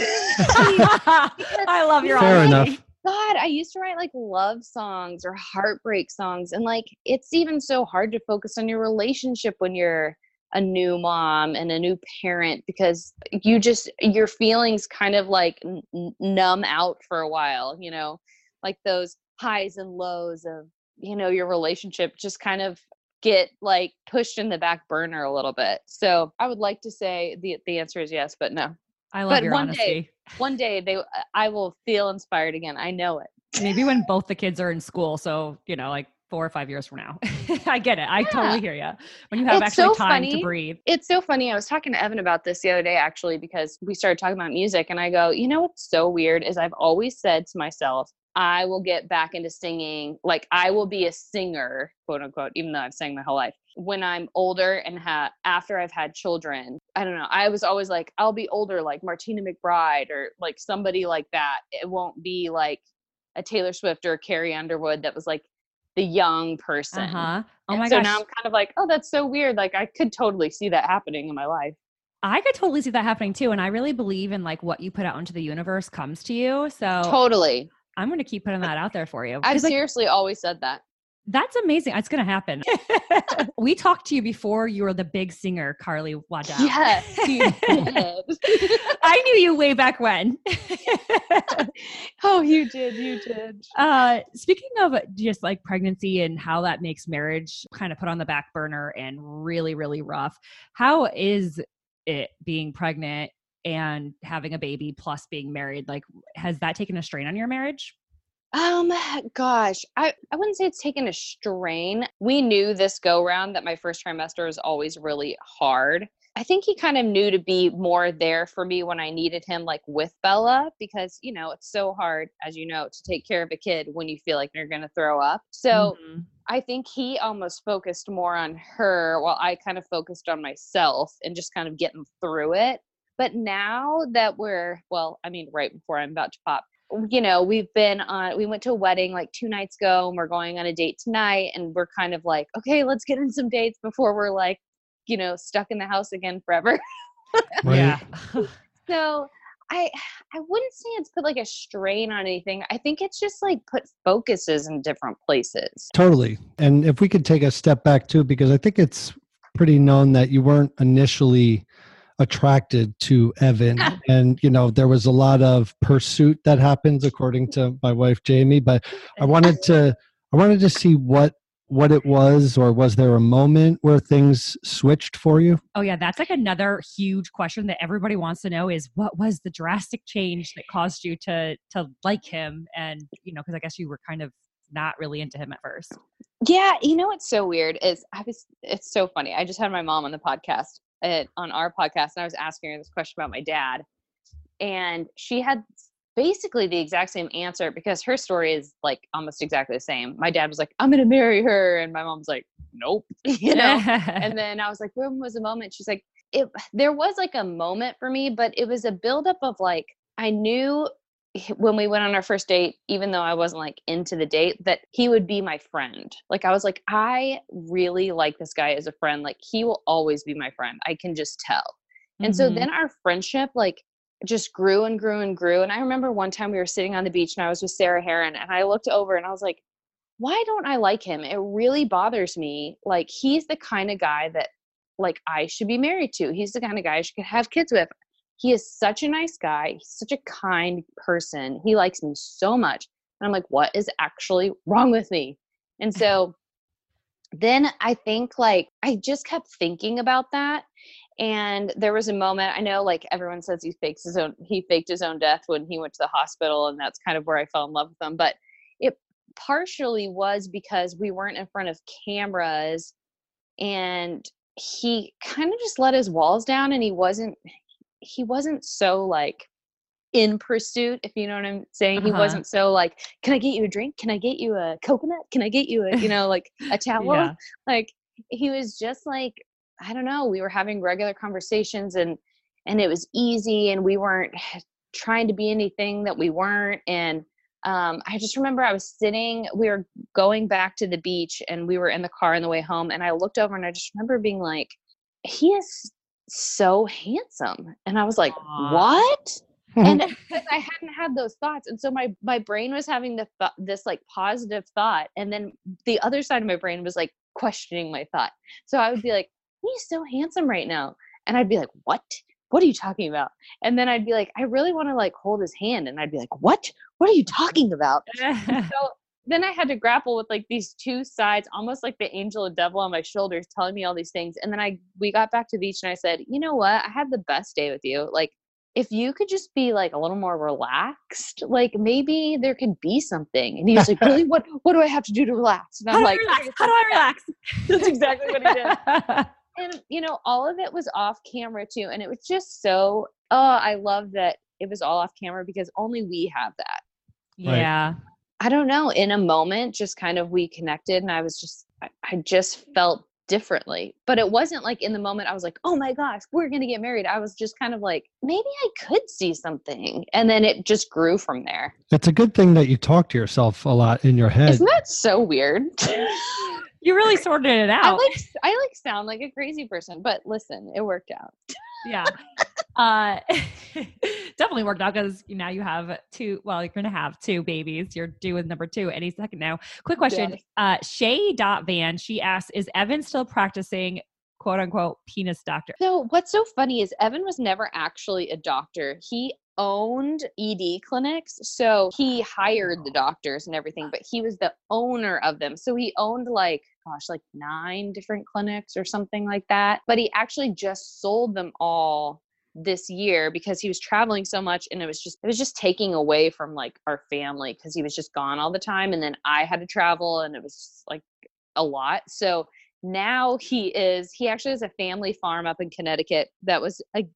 I love your Fair honesty. enough. god i used to write like love songs or heartbreak songs and like it's even so hard to focus on your relationship when you're a new mom and a new parent because you just your feelings kind of like n- numb out for a while you know like those highs and lows of you know your relationship just kind of get like pushed in the back burner a little bit so i would like to say the the answer is yes but no I love But your one honesty. day- one day they i will feel inspired again i know it Maybe when both the kids are in school. So, you know, like four or five years from now. I get it. I totally hear you. When you have It's actually so time to breathe. it's so funny. I was talking to Evan about this the other day, actually, because we started talking about music, and I go, you know what's so weird is I've always said to myself, I will get back into singing. Like I will be a singer, quote unquote, even though I've sang my whole life. When I'm older and ha- after I've had children, I don't know. I was always like, I'll be older, like Martina McBride or like somebody like that. It won't be like a Taylor Swift or a Carrie Underwood that was like the young person. Uh huh. Oh And my so gosh. now I'm kind of like, oh, that's so weird. Like I could totally see that happening in my life. I could totally see that happening too. And I really believe in like what you put out into the universe comes to you. So Totally. I'm going to keep putting that out there for you. I've like, seriously always said that. That's amazing. It's going to happen. we talked to you before you were the big singer, Carly Waddell. Yes. I knew you way back when. oh, you did. You did. Uh, speaking of just like pregnancy and how that makes marriage kind of put on the back burner and really, really rough, how is it being pregnant and having a baby plus being married? Like, has that taken a strain on your marriage? Um, gosh, I, I wouldn't say it's taken a strain. We knew this go round that my first trimester is always really hard. I think he kind of knew to be more there for me when I needed him, like with Bella, because, you know, it's so hard, as you know, to take care of a kid when you feel like you're going to throw up. So, Mhm. I think he almost focused more on her while I kind of focused on myself and just kind of getting through it. But now that we're, well, I mean, right before I'm about to pop, you know, we've been on, we went to a wedding like two nights ago and we're going on a date tonight. And we're kind of like, okay, let's get in some dates before we're like, you know, stuck in the house again forever. Right? Yeah. So I I wouldn't say it's put like a strain on anything. I think it's just like put focuses in different places. Totally. And if we could take a step back too, because I think it's pretty known that you weren't initially attracted to Evan. and, you know, there was a lot of pursuit that happens according to my wife Jamie. But I wanted to I wanted to see what what it was or was there a moment where things switched for you? Oh yeah, that's like another huge question that everybody wants to know is what was the drastic change that caused you to to like him and you know because I guess you were kind of not really into him at first. Yeah, you know what's so weird is I was it's so funny. I just had my mom on the podcast it on our podcast and I was asking her this question about my dad. And she had basically the exact same answer because her story is like almost exactly the same. My dad was like, I'm gonna marry her, and my mom's like, Nope, you know. and then I was like, when was the moment? She's like, it there was like a moment for me, but it was a buildup of like I knew when we went on our first date, even though I wasn't like into the date, that he would be my friend. Like I was like, I really like this guy as a friend. Like he will always be my friend. I can just tell. And so Mhm. then our friendship like just grew and grew and grew. And I remember one time we were sitting on the beach and I was with Sarah Herron and I looked over and I was like, why don't I like him? It really bothers me. Like he's the kind of guy that like I should be married to. He's the kind of guy I should have kids with. He is such a nice guy. He's such a kind person. He likes me so much. And I'm like, what is actually wrong with me? And so then I think like I just kept thinking about that. And there was a moment I know like everyone says he fakes his own he faked his own death when he went to the hospital and that's kind of where I fell in love with him. But it partially was because we weren't in front of cameras and he kind of just let his walls down and he wasn't he wasn't so like in pursuit if you know what i'm saying he Uh-huh. wasn't so like can i get you a drink can i get you a coconut can i get you a you know like a towel Yeah. like he was just like i don't know we were having regular conversations and and it was easy and we weren't trying to be anything that we weren't and um, i just remember i was sitting we were going back to the beach and we were in the car on the way home and i looked over and i just remember being like he is so handsome and i was like Aw. what and because I hadn't had those thoughts, and so my my brain was having the th- this like positive thought, and then the other side of my brain was like questioning my thought. So I would be like, "He's so handsome right now," and I'd be like, "What? What are you talking about?" And then I'd be like, "I really want to like hold his hand," and I'd be like, "What? What are you talking about?" so then I had to grapple with like these two sides, almost like the angel and devil on my shoulders, telling me all these things. And then I we got back to the beach, and I said, "You know what? I had the best day with you. Like." if you could just be like a little more relaxed, like maybe there could be something. And he was like, Really? What what do I have to do to relax? And How I'm do I like, relax? How do I relax? That's exactly what he did. And you know, all of it was off camera too. And it was just so oh, I love that it was all off camera because only we have that. Right. yeah. I don't know, in a moment, just kind of we connected and I was just I, I just felt differently. But it wasn't like in the moment I was like, oh my gosh, we're gonna get married. I was just kind of like, maybe I could see something. And then it just grew from there. It's a good thing that you talk to yourself a lot in your head. Isn't that so weird? You really sorted it I out. like I like sound like a crazy person, but listen, it worked out. yeah. Uh, definitely worked out because now you have two. Well, you're going to have two babies. You're due with number two any second now. Quick question. Yes. Uh, Shay Dot Van, she asks, is Evan still practicing quote unquote penis doctor? So what's so funny is Evan was never actually a doctor. He owned ED clinics. So he hired the doctors and everything, but he was the owner of them. So he owned like, gosh, like nine different clinics or something like that. But he actually just sold them all this year because he was traveling so much and it was just it was just taking away from like our family because he was just gone all the time and then I had to travel and it was like a lot. So now he is he actually has a family farm up in Connecticut that was a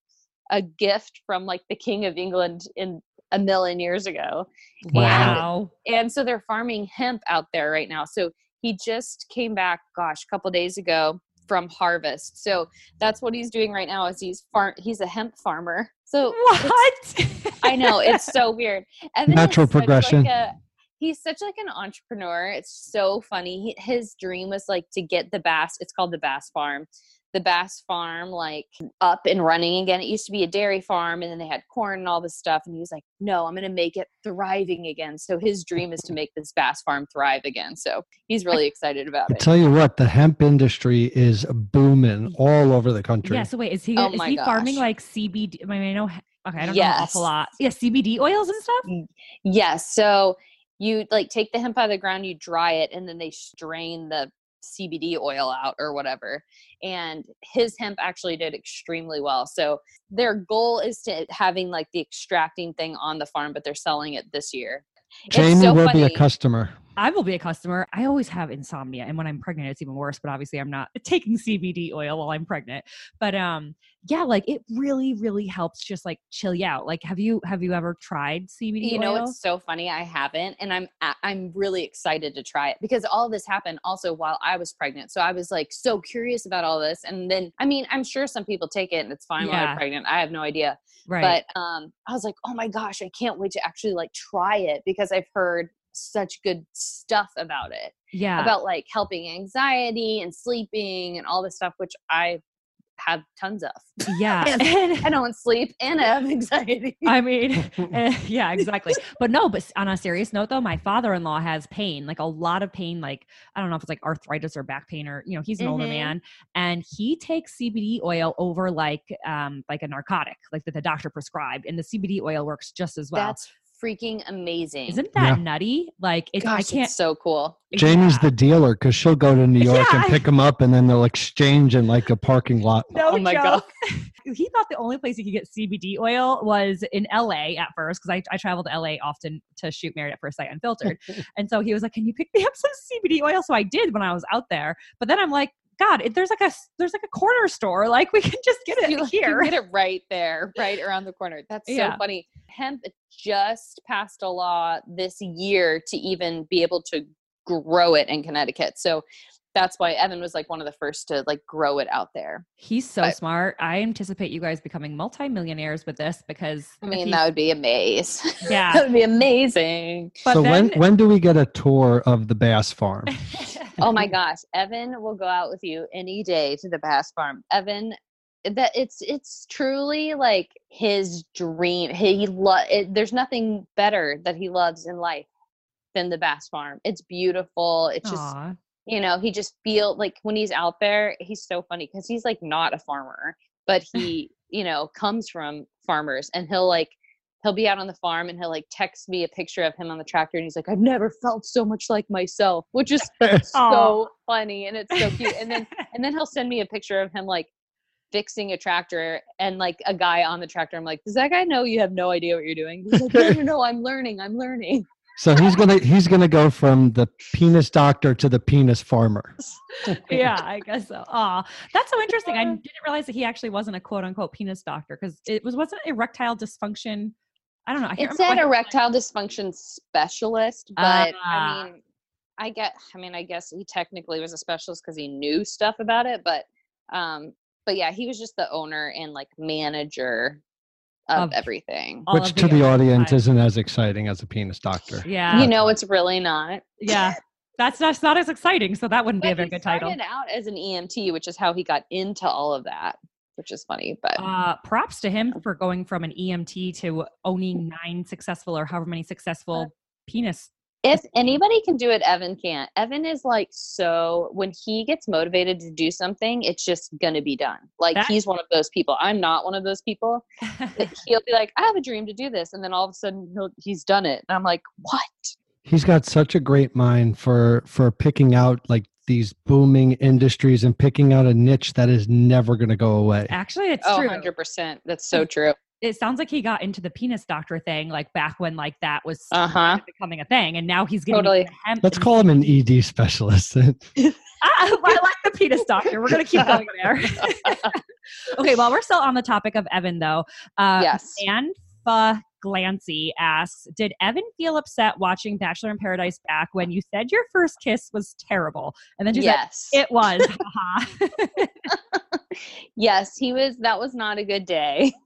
a gift from like the king of England in a million years ago. Wow. And so they're farming hemp out there right now. So he just came back gosh a couple days ago from harvest. So that's what he's doing right now is he's farm he's a hemp farmer. So What? I know it's so weird. And Natural it's such, like, progression. a- he's such like an entrepreneur. It's so funny. He, his dream was like to get the bass. It's called the Bass Farm. The Bass Farm like up and running again. It used to be a dairy farm, and then they had corn and all this stuff. And he was like, "No, I'm going to make it thriving again." So his dream is to make this Bass Farm thrive again. So he's really excited about I it. tell you what, the hemp industry is booming all over the country. yeah. So wait, is he Oh is my he farming like CBD? I mean, I know. Okay, I don't know an awful Yes. lot. Yeah, CBD oils and stuff. Yes. So you like take the hemp out of the ground, you dry it, and then they strain the CBD oil out or whatever. And his hemp actually did extremely well. So their goal is to having like the extracting thing on the farm, but they're selling it this year. Jamie so will be a customer. I will be a customer. I always have insomnia, and when I'm pregnant, it's even worse. But obviously, I'm not taking CBD oil while I'm pregnant. But um, yeah, like it really, really helps just like chill you out. Like, have you have you ever tried CBD? You know, it's so funny. I haven't, and I'm I'm really excited to try it because all this happened also while I was pregnant. So I was like so curious about all this, and then I mean, I'm sure some people take it and it's fine while I'm pregnant. I have no idea, right. but um, I was like, oh my gosh, I can't wait to actually like try it because I've heard such good stuff about it yeah. about like helping anxiety and sleeping and all this stuff, which I have tons of. yeah. And I don't sleep and I have anxiety. I mean, eh, yeah, exactly. But no, but on a serious note though, my father-in-law has pain, like a lot of pain, like I don't know if it's like arthritis or back pain or you know, he's an older Mhm. man and he takes CBD oil over like um like a narcotic, like that the doctor prescribed and the CBD oil works just as well. That's freaking amazing. Isn't that Yeah. nutty? Like it, Gosh, I can't it's so cool. Jamie's yeah. the dealer because she'll go to New York Yeah. and pick them up, and then they'll exchange in like a parking lot. no Oh my joke. he thought the only place he could get CBD oil was in LA at first because I, I travel to LA often to shoot Married at First Sight Unfiltered. and so he was like, Can you pick me up some CBD oil? So I did when I was out there. But then I'm like, God, it, there's like a there's like a corner store. Like we can just get it You, you here. get it right there, right around the corner. That's so Yeah. funny. Hemp just passed a law this year to even be able to grow it in Connecticut. So that's why Evan was like one of the first to like grow it out there. He's so But- smart. I anticipate you guys becoming multimillionaires with this because I mean, that would be amazing. Yeah. that would be amazing. but so when when do we get a tour of the Bass Farm? Oh my gosh, Evan will go out with you any day to the Bass Farm. Evan, that it's it's truly like his dream. He lo- it, there's nothing better that he loves in life than the Bass Farm. It's beautiful. It's just Aw. you know he just feel like when he's out there, he's so funny because he's like not a farmer, but he you know comes from farmers, and he'll like he'll be out on the farm and he'll like text me a picture of him on the tractor and he's like i've never felt so much like myself which is so funny and it's so cute and then and then he'll send me a picture of him like fixing a tractor and like a guy on the tractor i'm like does that guy know you have no idea what you're doing he's like no no no i'm learning i'm learning So he's gonna he's gonna go from the penis doctor to the penis farmer. yeah, I guess so. Aw, that's so interesting. I uh. didn't realize that he actually wasn't a quote unquote penis doctor because it was wasn't erectile dysfunction. I don't know. I can't it remember said erectile dysfunction specialist but Ah. i mean i get i mean i guess he technically was a specialist because he knew stuff about it but um but yeah he was just the owner and like manager of, Of everything which of to the audience side. isn't as exciting as a penis doctor. Yeah, you know it's really not yeah. That's that's not as exciting. So that wouldn't be a very he good title. started out as an EMT, which is how he got into all of that, which is funny. But Uh, props to him for going from an EMT to owning nine successful or however many successful penis. if anybody can do it, Evan can't. Evan is like so when he gets motivated to do something, it's just gonna be done. Like That- he's one of those people. I'm not one of those people. He'll be like, I have a dream to do this, and then all of a sudden he'll he's done it. And I'm like, what? He's got such a great mind for for picking out like these booming industries and picking out a niche that is never going to go away. Actually, it's Oh, true. 100 percent. That's so true. It sounds like he got into the penis doctor thing like back when like that was Uh huh. becoming a thing, and now he's getting Totally. into hemp. Let's call him an ED specialist. Ah, I like the penis doctor. We're gonna keep going there. okay, well, we're still on the topic of Evan, though. Uh, yes. Anfa Glancy asks, "Did Evan feel upset watching Bachelor in Paradise back when you said your first kiss was terrible?" And then she Yes. said, "It was." yes. He was. That was not a good day.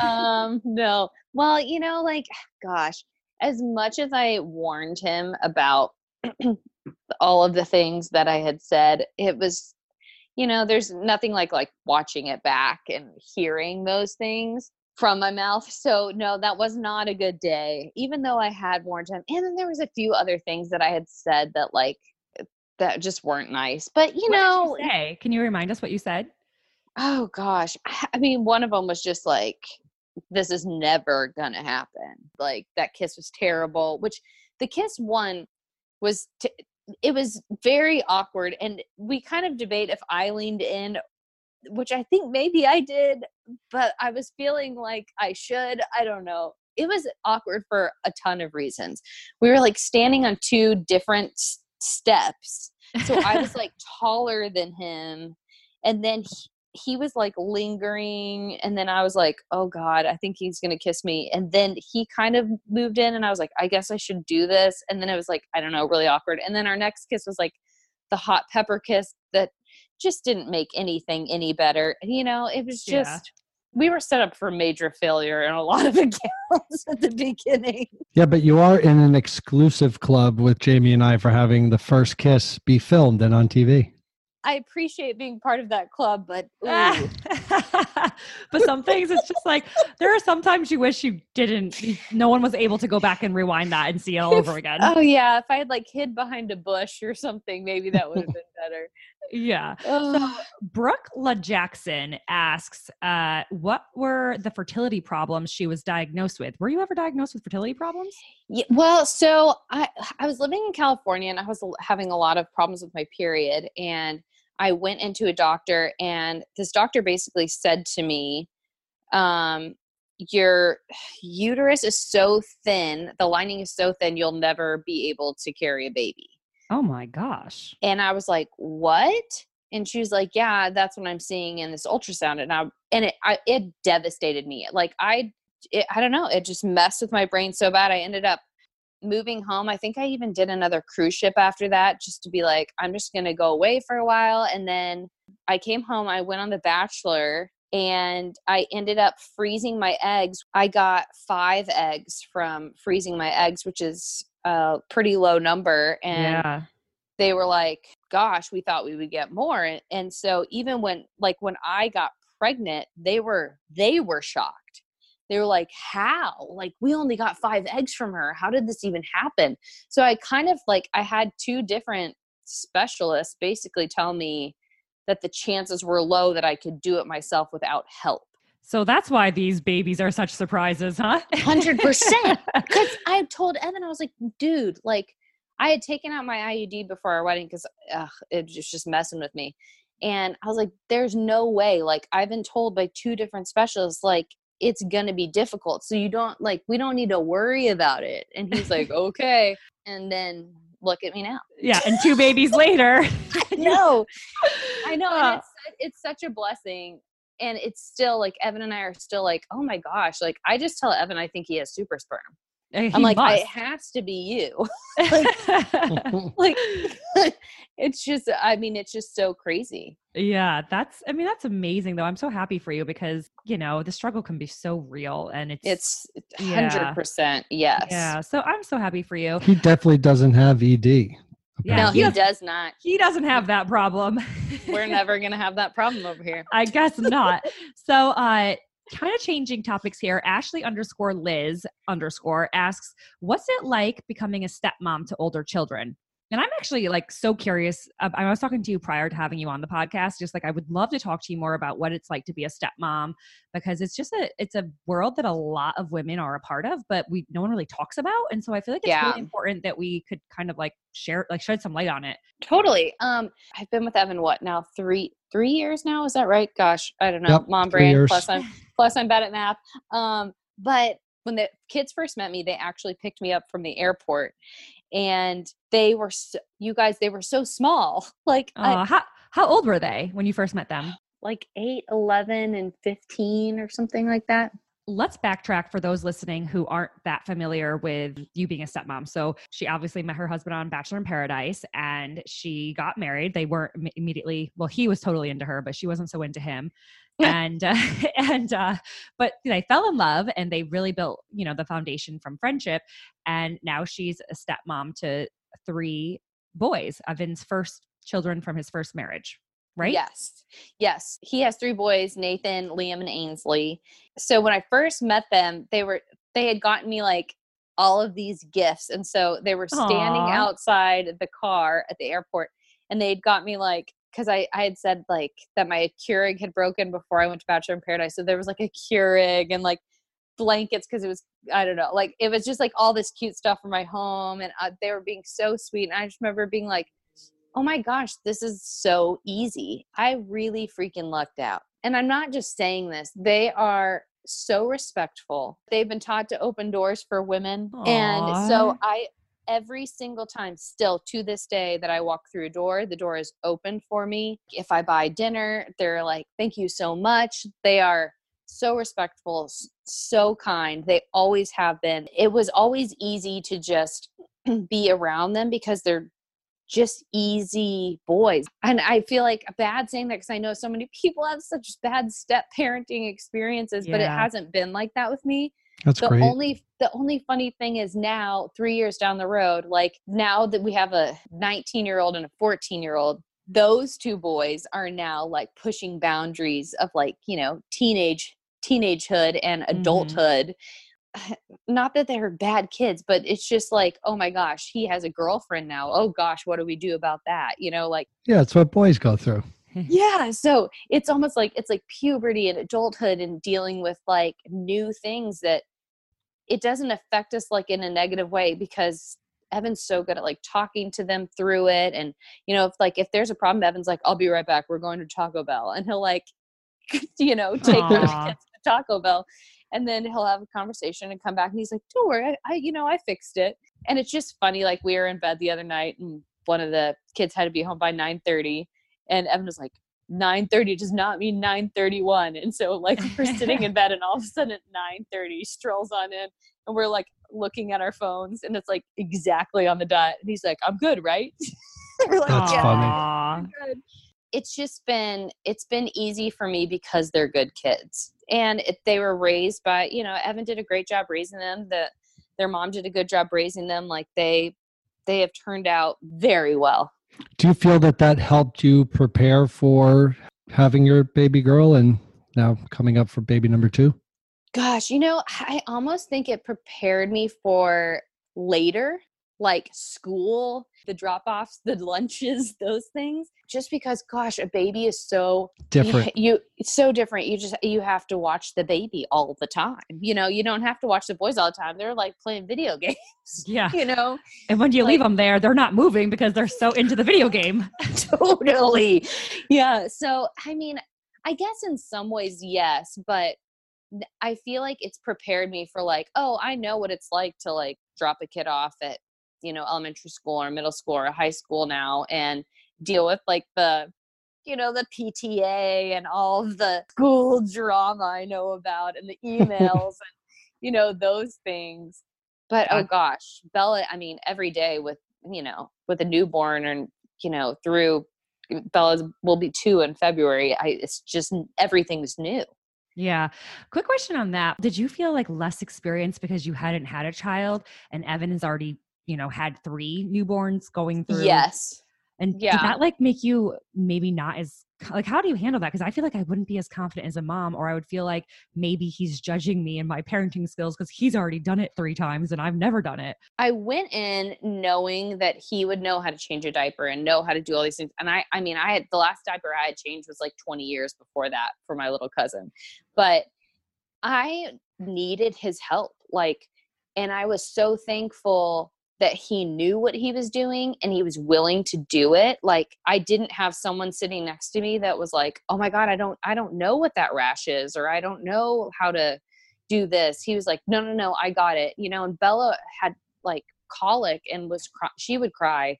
Um no well you know like gosh as much as i warned him about all of the things that i had said it was you know there's nothing like like watching it back and hearing those things from my mouth so no that was not a good day even though i had warned him and then there was a few other things that i had said that like eh, that just weren't nice but you What know say? Can you remind us what you said? Oh gosh. I mean, one of them was just like, this is never gonna happen. Like that kiss was terrible, which the kiss one was, t- it was very awkward. And we kind of debate if I leaned in, which I think maybe I did, but I was feeling like I should. I don't know. it was awkward for a ton of reasons. We were like standing on two different s- steps. So I was like taller than him. And then he, he was like lingering. And then I was like, oh God, I think he's going to kiss me. And then he kind of moved in. And I was like, I guess I should do this. And then it was like, I don't know, really awkward. And then our next kiss was like the hot pepper kiss that just didn't make anything any better. You know, it was Yeah. just. We were set up for major failure in a lot of accounts at the beginning. Yeah, but you are in an exclusive club with Jamie and I for having the first kiss be filmed and on TV. I appreciate being part of that club, but Ah. but some things it's just like there are sometimes you wish you didn't no one was able to go back and rewind that and see it all over again oh yeah, if I had like hid behind a bush or something, maybe that would have been better. Yeah Ugh. brooke la jackson asks uh what were the fertility problems she was diagnosed with were you ever diagnosed with fertility problems Yeah, well, so I I was living in California and I was having a lot of problems with my period and I went into a doctor and this doctor basically said to me um your uterus is so thin, the lining is so thin you'll never be able to carry a baby. Oh my gosh And I was like, "What?" And she was like, "Yeah, that's what I'm seeing in this ultrasound." And I and it I, it devastated me. Like I it, I don't know, it just messed with my brain so bad. I ended up moving home. I think I even did another cruise ship after that just to be like, I'm just going to go away for a while and then I came home, I went on The Bachelor and I ended up freezing my eggs. I got 5 eggs from freezing my eggs, which is a pretty low number and yeah they were like, gosh, we thought we would get more. And, and so even when like when I got pregnant, they were they were shocked. They were like, how? Like we only got 5 eggs from her. How did this even happen? So I kind of like I had two different specialists basically tell me that the chances were low that I could do it myself without help. So that's why these babies are such surprises huh 100%. Because I told Evan, I was like, dude, like I had taken out my IUD before our wedding because it was just messing with me. And I was like, there's no way. Like, I've been told by two different specialists, like, it's going to be difficult. So you don't, like, we don't need to worry about it. And he's like, okay. And then look at me now. yeah and two babies later No, I know. Uh, And it's, it's such a blessing. And it's still like, Evan and I are still like, oh my gosh. Like, I just tell Evan, I think he has super sperm. He I'm like, must. it has to be you. like it's just i mean it's just so crazy Yeah, that's I mean that's amazing though. I'm so happy for you because, you know, the struggle can be so real and it's it's 100% yes Yeah, so I'm so happy for you. He definitely doesn't have ED. Yeah, no he he does- does not He doesn't have that problem. we're never gonna have that problem over here I guess not. So, uh, kind of changing topics here. Ashley underscore Liz underscore asks, "What's it like becoming a stepmom to older children?" And I'm actually like so curious. uh, I was talking to you prior to having you on the podcast. Just like I would love to talk to you more about what it's like to be a stepmom because it's just a it's a world that a lot of women are a part of, but we no one really talks about. And so I feel like it's Yeah. really important that we could kind of like share like shed some light on it. totally um i've been with evan what now three three years now is that right gosh i don't know Yep, mom three brain years. plus i'm plus i'm bad at math um but when the kids first met me they actually picked me up from the airport and they were so, you guys they were so small like I, Uh, how how old were they when you first met them? like 8 11 and 15 or something like that let's backtrack for those listening who aren't that familiar with you being a stepmom. So she obviously met her husband on Bachelor in Paradise and she got married. They weren't immediately, well, he was totally into her, but she wasn't so into him. and, uh, and, uh, but they fell in love and they really built, you know, the foundation from friendship. And now she's a stepmom to three boys, Evan's first children from his first marriage. Right? Yes. Yes. He has three boys, Nathan, Liam, and Ainsley. So when I first met them, they were they had gotten me like all of these gifts. And so they were standing Aw. outside the car at the airport and they'd got me like because I, I had said like that my Keurig had broken before I went to Bachelor in Paradise. So there was like a Keurig and like blankets because it was I don't know like it was just like all this cute stuff for my home and uh, they were being so sweet and I just remember being like oh my gosh, this is so easy. I really freaking lucked out. And I'm not just saying this, they are so respectful. They've been taught to open doors for women. And so I every single time still to this day that I walk through a door, the door is open for me. If I buy dinner, they're like, "Thank you so much." They are so respectful, so kind. They always have been. It was always easy to just be around them because they're just easy boys. And I feel like a bad saying that because I know so many people have such bad step parenting experiences, but it hasn't been like that with me. That's the great. only the only funny thing is now, three years down the road, like now that we have a 19 year old and a 14 year old, those two boys are now like pushing boundaries of like, you know, teenage teenagehood and Mhm. adulthood not that they're bad kids, but it's just like, oh my gosh, he has a girlfriend now. Oh gosh, what do we do about that? You know, like, yeah, it's what boys go through. yeah. So it's almost like it's like puberty and adulthood and dealing with like new things that it doesn't affect us like in a negative way because Evan's so good at like talking to them through it. And, you know, if like if there's a problem, Evan's like, I'll be right back. We're going to Taco Bell. And he'll like, you know, take the kids to Taco Bell and then he'll have a conversation and come back and he's like don't worry I, I you know i fixed it and it's just funny like we were in bed the other night and one of the kids had to be home by 9.30 and evan was like 9.30 does not mean 9.31 and so like we're sitting in bed and all of a sudden at 9.30 strolls on in and we're like looking at our phones and it's like exactly on the dot and he's like i'm good right we're like That's "Yeah, funny. Aw. good. It's just been it's been easy for me because they're good kids, and it, they were raised by you know Evan did a great job raising them. The their mom did a good job raising them. Like they they have turned out very well. Do you feel that that helped you prepare for having your baby girl and now coming up for baby number two? Gosh, you know I almost think it prepared me for later like school the drop-offs the lunches those things just because gosh a baby is so Different. you, it's so different you just you have to watch the baby all the time you know you don't have to watch the boys all the time they're like playing video games Yeah. you know And when you leave them there, they're not moving because they're so into the video game. totally yeah so i mean i guess in some ways yes but I feel like it's prepared me for like oh i know what it's like to like drop a kid off at you know elementary school or middle school or high school now and deal with like the you know the pta and all the school drama i know about and the emails and you know those things but oh gosh bella i mean every day with you know with a newborn and you know through eh, bella's will be two in february i it's just everything's new Yeah. Quick question on that. Did you feel like less experience because you hadn't had a child and Evan has already, you know, had three newborns going through? yes And Yeah. did that like make you maybe not as like how do you handle that? Because I feel like I wouldn't be as confident as a mom, or I would feel like maybe he's judging me and my parenting skills because he's already done it three times and I've never done it. I went in knowing that he would know how to change a diaper and know how to do all these things. And I, I mean, I had the last diaper I had changed was like 20 years before that for my little cousin, but I needed his help. Like, and I was so thankful that he knew what he was doing and he was willing to do it. Like, I didn't have someone sitting next to me that was like, "Oh my god, I don't, I don't know what that rash is, or I don't know how to." do this he was like no no no i got it you know and bella had like colic and was cry- she would cry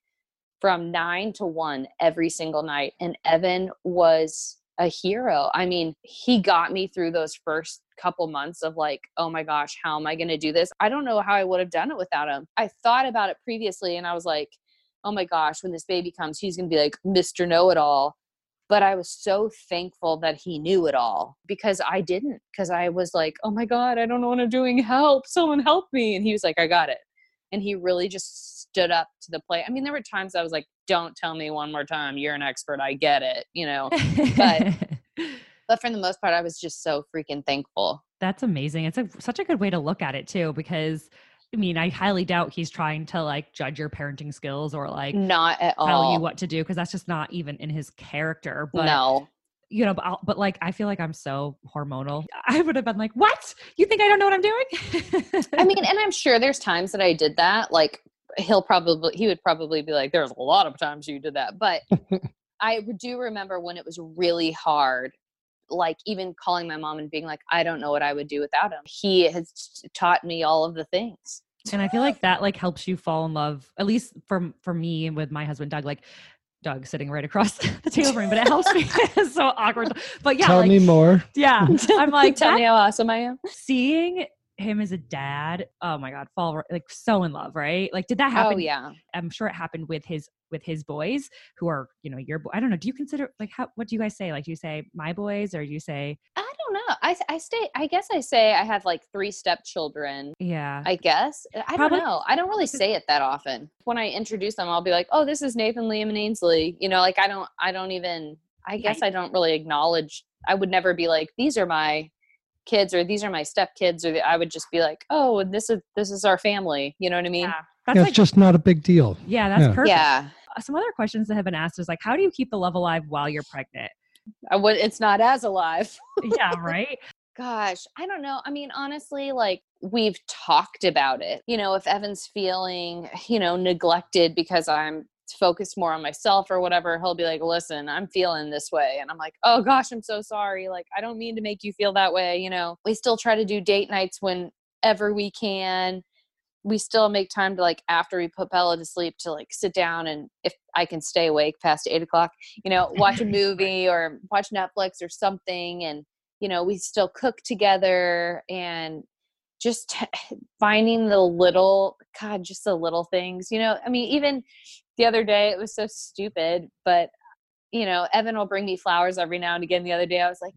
from 9 to 1 every single night and evan was a hero i mean he got me through those first couple months of like oh my gosh how am i going to do this i don't know how i would have done it without him i thought about it previously and i was like oh my gosh when this baby comes he's going to be like mr know-it-all but I was so thankful that he knew it all because I didn't. Because I was like, oh my God, I don't know what I'm doing. Help, someone help me. And he was like, I got it. And he really just stood up to the plate. I mean, there were times I was like, don't tell me one more time. You're an expert. I get it, you know. But- But for the most part, I was just so freaking thankful. That's amazing. It's a, such a good way to look at it too, because I mean, I highly doubt he's trying to like judge your parenting skills or like Not at all tell you what to do because that's just not even in his character. But no. you know, but, I'll- but like I feel like I'm so hormonal. I would have been like, "What? You think I don't know what I'm doing?" I mean, and I'm sure there's times that I did that. Like he'll probably he would probably be like, "There's a lot of times you did that," but I do remember when it was really hard. like even calling my mom and being like, I don't know what I would do without him. He has taught me all of the things. and i feel like that like helps you fall in love at least for for me and with my husband doug like doug sitting right across the table from me but it helps me it's so awkward but yeah Tell like, me more. yeah i'm like tell that- me how awesome I am. seeing him as a dad oh my god fall like so in love right like did that oh, happen Oh yeah. i'm sure it happened with his with his boys who are you know your bo- i don't know do you consider like how what do you guys say like do you say my boys or do you say I don't know. I I stay. I guess I say I have like three stepchildren. yeah I guess uh, I Probably- don't know. I don't really say it that often. When I introduce them, I'll be like, "Oh, this is Nathan, Liam, and Ainsley." You know, like I don't. I don't even. I guess I don't really acknowledge. I would never be like, "These are my kids," or "These are my stepkids," or the, I would just be like, "Oh, this is this is our family." You know what I mean? yeah that's Yeah, like it's just not a big deal. yeah that's yeah. perfect Yeah. Uh, some other questions that have been asked is like how do you keep the love alive while you're pregnant I would. It's not as alive. yeah right Gosh, I don't know. I mean, honestly, like we've talked about it. You know, if Evan's feeling, you know, neglected because I'm focused more on myself or whatever, he'll be like, listen, I'm feeling this way. And I'm like, oh gosh, I'm so sorry. Like, I don't mean to make you feel that way. You know, we still try to do date nights whenever we can. We still make time to like after we put Bella to sleep to like sit down and if I can stay awake past eight o'clock, you know, watch a movie or watch Netflix or something. And you know we still cook together and just finding the little god just the little things you know i mean even the other day it was so stupid but you know evan will bring me flowers every now and again the other day i was like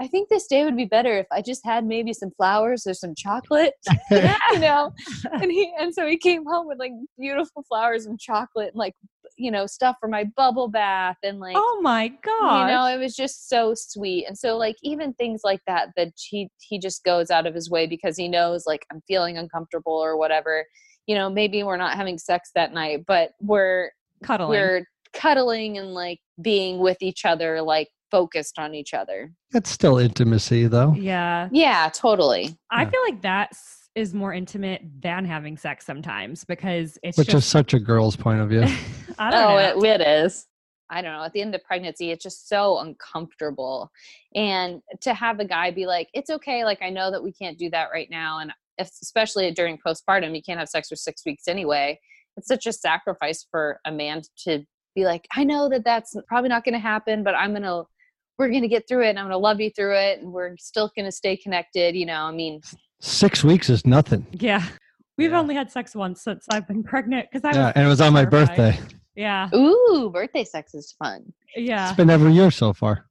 i think this day would be better if i just had maybe some flowers or some chocolate you know? And he and so he came home with like beautiful flowers and chocolate and like you know stuff for my bubble bath and like oh my god you know it was just so sweet and so like even things like that that he he just goes out of his way because he knows like i'm feeling uncomfortable or whatever you know maybe we're not having sex that night but we're cuddling we're cuddling and like being with each other like focused on each other It's still intimacy, though. yeah yeah totally I Yeah. feel like that's is more intimate than having sex sometimes because it's Which is just such a girl's point of view. I don't oh know. It, it is i don't know at the end of pregnancy it's just so uncomfortable and to have a guy be like it's okay like i know that we can't do that right now and if, especially during postpartum you can't have sex for six weeks anyway it's such a sacrifice for a man to be like i know that that's probably not going to happen but i'm going to we're going to get through it and i'm going to love you through it and we're still going to stay connected you know i mean Six weeks is nothing. yeah. We've Yeah. only had sex once since I've been pregnant because I Yeah, was and it was on my birthday. Yeah. ooh birthday sex is fun Yeah. It's been every year so far.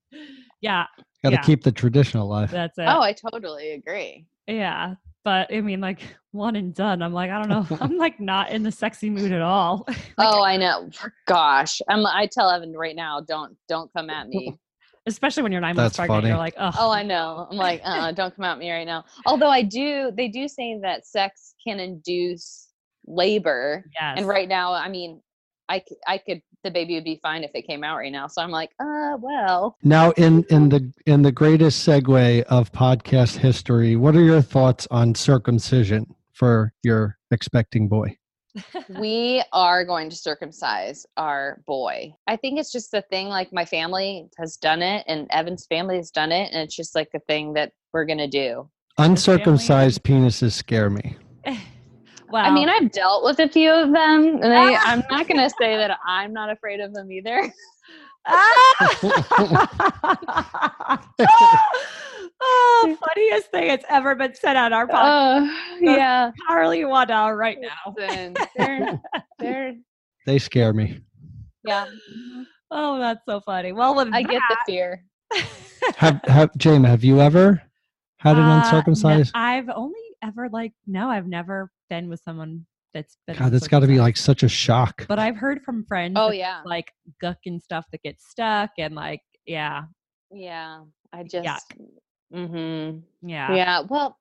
Yeah. Got to Yeah. keep the tradition alive. That's it. oh i totally agree Yeah. But I mean, like one and done. I'm like, I don't know. I'm like not in the sexy mood at all. Like, oh, I know. Gosh, I'm. I tell Evan right now, don't don't come at me. especially when you're nine months That's pregnant. You're like, oh, Oh, I know. I'm like, uh, don't come at me right now. Although I do, they do say that sex can induce labor, yes. and right now, I mean, I c- I could the baby would be fine if it came out right now. So I'm like, uh, well, Now, in in the in the greatest segue of podcast history, what are your thoughts on circumcision for your expecting boy? we are going to circumcise our boy. I think it's just a thing. Like my family has done it, and Evan's family has done it, and it's just like a thing that we're gonna do. Uncircumcised penises scare me. well, I mean, I've dealt with a few of them, and I, I'm not going to say that I'm not afraid of them either. oh, funniest thing that's ever been said on our podcast. Oh, yeah. Carly Waddell right now. Listen, they're, they're, They scare me. yeah. Oh, that's so funny. Well, with I get the fear. Have have Jane? Have you ever had an Uh, no, uncircumcised? I've only ever like no, I've never been with someone that's been. God, that's got to be like such a shock. But I've heard from friends. Oh, yeah. like guck and stuff that gets stuck and like yeah, Yeah. I just, Yuck. hmm yeah, Yeah. Well,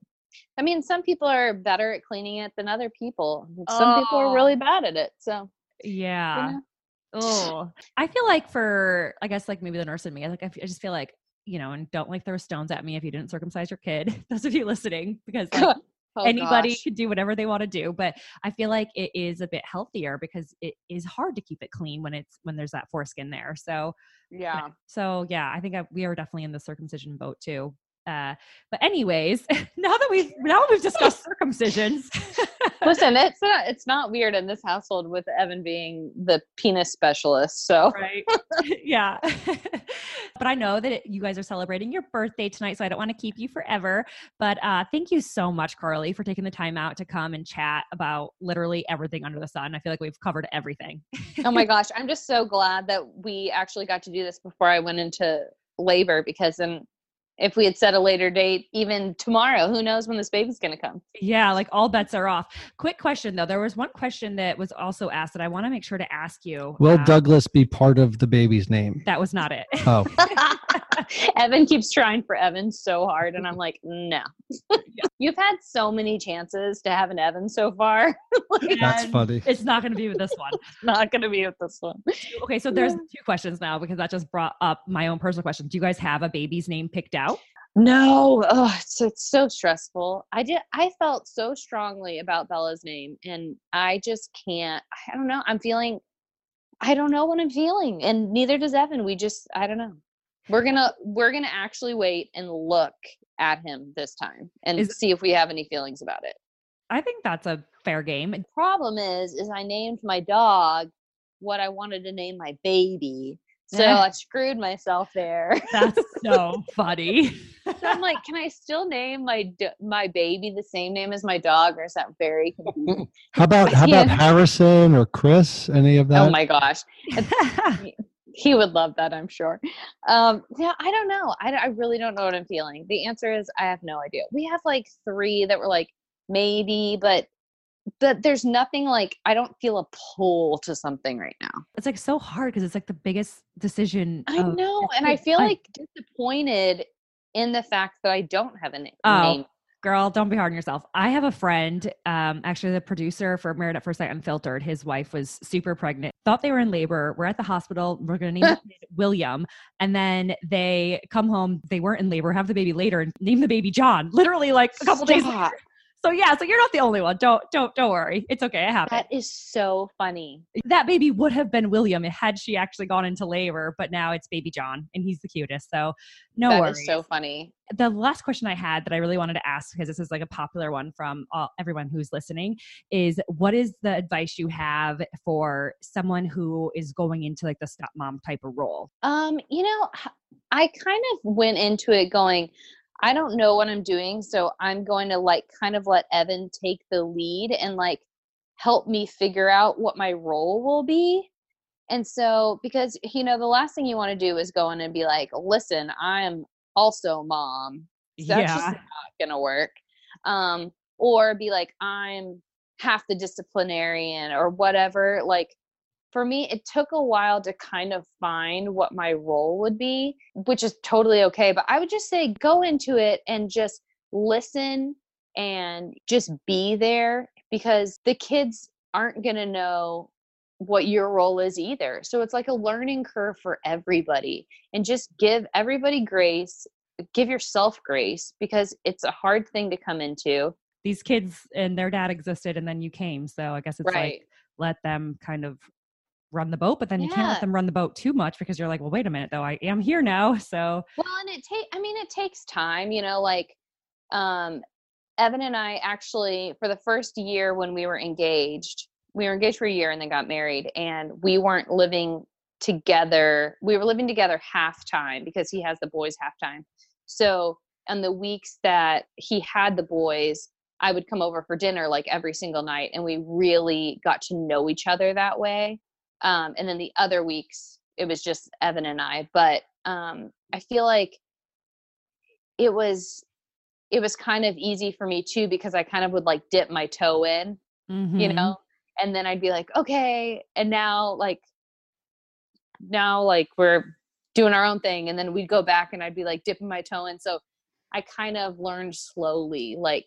I mean, some people are better at cleaning it than other people. Some people Oh. are really bad at it. So, you yeah. know. Oh, I feel like for I guess like maybe the nurse in me, I like I, f- I just feel like you know, and don't like throw stones at me if you didn't circumcise your kid. Those of you listening, because like, Oh, Anybody gosh. could do whatever they want to do, but I feel like it is a bit healthier because it is hard to keep it clean when it's when there's that foreskin there. So Yeah. so yeah, I think I, we are definitely in the circumcision boat too. Uh, but anyways, now that we've now that we've discussed circumcisions, Listen, it's not it's not weird in this household with Evan being the penis specialist. So right? yeah. but I know that it, you guys are celebrating your birthday tonight, so I don't want to keep you forever. But uh, thank you so much, Carly, for taking the time out to come and chat about literally everything under the sun. I feel like we've covered everything. oh my gosh, I'm just so glad that we actually got to do this before I went into labor because then if we had set a later date, even tomorrow, who knows when this baby's gonna come? Yeah, like all bets are off. Quick question though. There was one question that was also asked that I want to make sure to ask you. Will Uh, Douglas be part of the baby's name? That was not it. Oh, Evan keeps trying for Evan so hard, and I'm like, no. You've had so many chances to have an Evan so far. like, that's funny. It's not going to be with this one. not gonna be with this one. Okay, so there's two questions now because that just brought up my own personal question. Do you guys have a baby's name picked out? No, oh, it's it's so stressful. I did. I felt so strongly about Bella's name, and I just can't. I don't know. I'm feeling. I don't know what I'm feeling, and neither does Evan. We just. I don't know. We're gonna we're gonna actually wait and look at him this time and Is- see if we have any feelings about it. I think that's a fair game. The problem is, is I named my dog what I wanted to name my baby, so Eh. I screwed myself there. That's so funny. So I'm like, can I still name my my baby the same name as my dog, or is that very confusing? How about how about Harrison or Chris? Any of that? oh my gosh, he would love that, I'm sure. Um, yeah, I don't know. I, I really don't know what I'm feeling. The answer is I have no idea. We have like three that were like maybe, but but there's nothing like I don't feel a pull to something right now. it's like so hard because it's like the biggest decision. I of know, and I feel life. like disappointed in the fact that I don't have a Oh, name. Girl, don't be hard on yourself. I have a friend, um, actually the producer for Married at First Sight Unfiltered. His wife was super pregnant, thought they were in labor. We're at the hospital. We're going to name William. And then they come home. They weren't in labor, have the baby later and name the baby John, literally like a couple days Stop. later. So yeah, so you're not the only one. Don't, don't, don't worry. It's okay. It happened. That is so funny. that baby would have been William had she actually gone into labor, but now it's baby John and he's the cutest. So no That worries is so funny. the last question I had that I really wanted to ask because this is like a popular one from all, everyone who's listening is what is the advice you have for someone who is going into like the stepmom type of role? Um, you know, I kind of went into it going, I don't know what I'm doing, so I'm going to like kind of let Evan take the lead and like help me figure out what my role will be. And so, because you know, the last thing you want to do is go in and be like, listen, I'm also mom. So that's just not gonna work. Um, or be like, I'm half the disciplinarian or whatever. Like for me, it took a while to kind of find what my role would be, which is totally okay. But I would just say go into it and just listen and just be there because the kids aren't going to know what your role is either. So it's like a learning curve for everybody and just give everybody grace, give yourself grace because it's a hard thing to come into. These kids and their dad existed and then you came. So I guess it's right. like let them kind of run the boat, but then you can't let them run the boat too much because you're like, well, wait a minute though, I am here now. So Well, and it take I mean it takes time, you know, like um Evan and I actually for the first year when we were engaged, we were engaged for a year and then got married and we weren't living together. We were living together half time because he has the boys half time. So, on the weeks that he had the boys, I would come over for dinner like every single night and we really got to know each other that way. Um and then the other weeks it was just Evan and I, but um I feel like it was it was kind of easy for me too because I kind of would like dip my toe in, you mhm. know, and then I'd be like, okay, and now like now like we're doing our own thing, and then we'd go back and I'd be like dipping my toe in. So I kind of learned slowly, like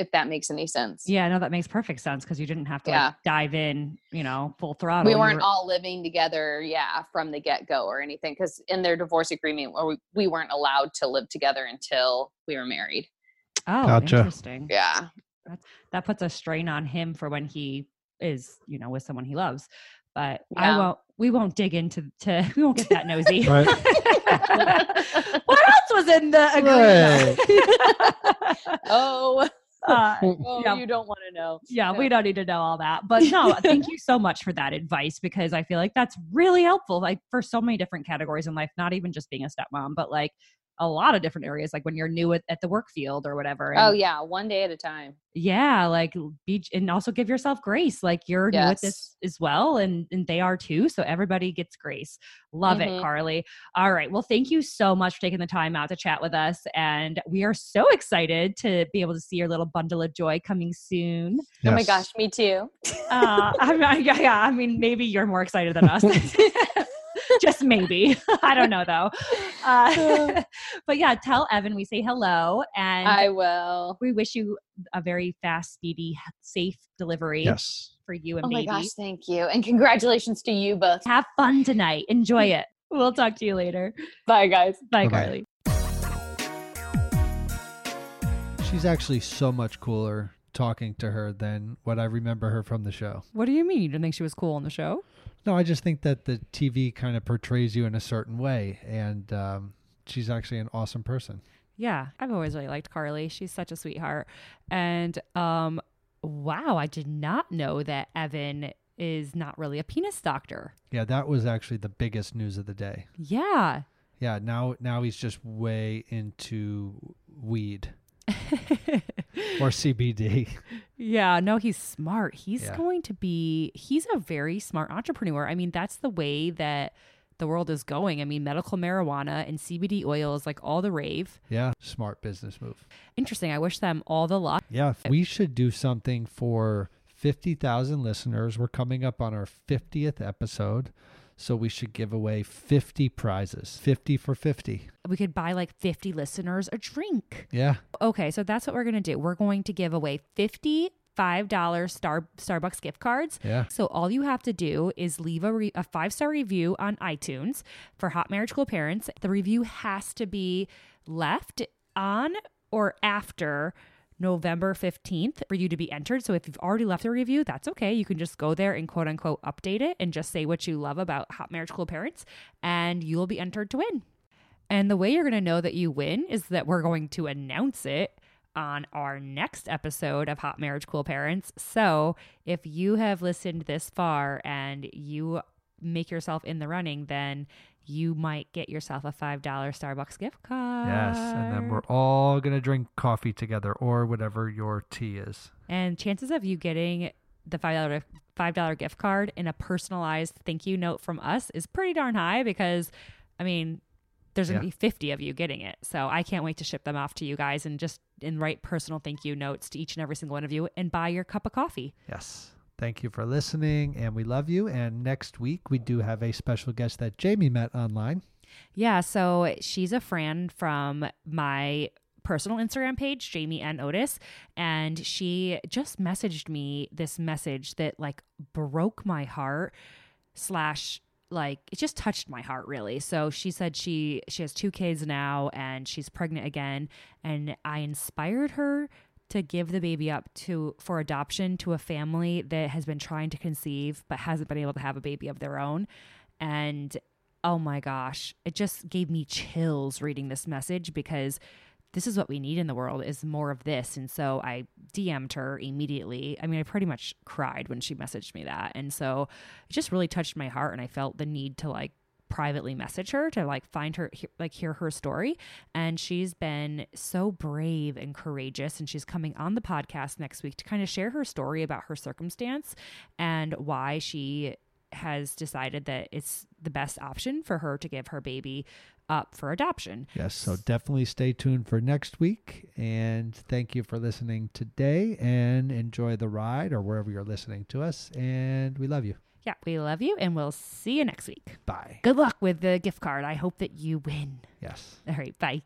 if that makes any sense. yeah, no, that makes perfect sense because you didn't have to like, dive in, you know, full throttle. we weren't were- all living together yeah from the get-go or anything because in their divorce agreement we, we weren't allowed to live together until we were married Oh, Gotcha. interesting. Yeah. That that puts a strain on him for when he is, you know, with someone he loves. But I won't. We won't dig into. To we won't get that nosy. What else was in the agreement? oh, uh, oh Yeah. you don't want to know. yeah, Yeah. we don't need to know all that. But no, thank you so much for that advice because I feel like that's really helpful, like for so many different categories in life, not even just being a stepmom, but like a lot of different areas, like when you're new at, at the work field or whatever. Oh yeah, one day at a time. yeah, like be and also give yourself grace. Like you're new at this as well, and and they are too. So everybody gets grace. Love it, Mhm. Carly. All right. Well, thank you so much for taking the time out to chat with us, and we are so excited to be able to see your little bundle of joy coming soon. Oh my gosh, me too. Uh, I mean, yeah, yeah, I mean, maybe you're more excited than us. Just maybe. I don't know though. Uh, but yeah, tell Evan we say hello and I will. we wish you a very fast, speedy, safe delivery Yes. for you and Oh my gosh, thank you. And congratulations to you both. Have fun tonight. Enjoy it. We'll talk to you later. Bye guys. Bye, Bye-bye. Carly. She's actually so much cooler talking to her than what I remember her from the show. What do you mean? You didn't think she was cool on the show? No, I just think that the TV kind of portrays you in a certain way, and um, she's actually an awesome person. Yeah, I've always really liked Carly. She's such a sweetheart. And um wow, I did not know that Evan is not really a penis doctor. Yeah, that was actually the biggest news of the day. Yeah. Yeah, now now he's just way into weed or CBD. yeah, no, he's smart. He's Yeah. going to be he's a very smart entrepreneur. I mean, that's the way that the world is going. I mean, medical marijuana and CBD oil is like all the rave. Yeah, smart business move. Interesting. I wish them all the luck. Yeah, we should do something for 50,000 listeners. We're coming up on our 50th episode. So we should give away 50 prizes. 50 for 50. We could buy like 50 listeners a drink. Yeah. Okay, so that's what we're going to do. We're going to give away 50 $5 Star Starbucks gift cards. Yeah. So all you have to do is leave a, re- a five star review on iTunes for Hot Marriage Cool Parents. The review has to be left on or after November 15th for you to be entered. So if you've already left a review, that's okay. You can just go there and quote unquote update it and just say what you love about Hot Marriage Cool Parents, and you will be entered to win. And the way you're going to know that you win is that we're going to announce it on our next episode of Hot Marriage Cool Parents. So if you have listened this far and you make yourself in the running, then you might get yourself a $5 Starbucks gift card. Yes. And then we're all going to drink coffee together or whatever your tea is. And chances of you getting the $5 $5 gift card in a personalized thank you note from us is pretty darn high because I mean there's going to Yeah. be 50 of you getting it. So I can't wait to ship them off to you guys and just and write personal thank you notes to each and every single one of you and buy your cup of coffee. Yes. Thank you for listening and we love you. And next week we do have a special guest that Jamie met online. Yeah, so she's a friend from my personal Instagram page, Jamie and Otis, and she just messaged me this message that like broke my heart slash like it just touched my heart really. So she said she she has two kids now and she's pregnant again and I inspired her to give the baby up to for adoption to a family that has been trying to conceive but hasn't been able to have a baby of their own. And oh my gosh it just gave me chills reading this message because this is what we need in the world is more of this. And so i dm'd her immediately. I mean i pretty much cried when she messaged me that. And so it just really touched my heart and i felt the need to like privately message her to like find her he- like hear her story and she's been so brave and courageous and she's coming on the podcast next week to kind of share her story about her circumstance and why she has decided that it's the best option for her to give her baby up for adoption. Yes. So definitely stay tuned for next week. And thank you for listening today and enjoy the ride or wherever you're listening to us. And we love you. Yeah, we love you and we'll see you next week. Bye. Good luck with the gift card. I hope that you win. Yes. All right, bye.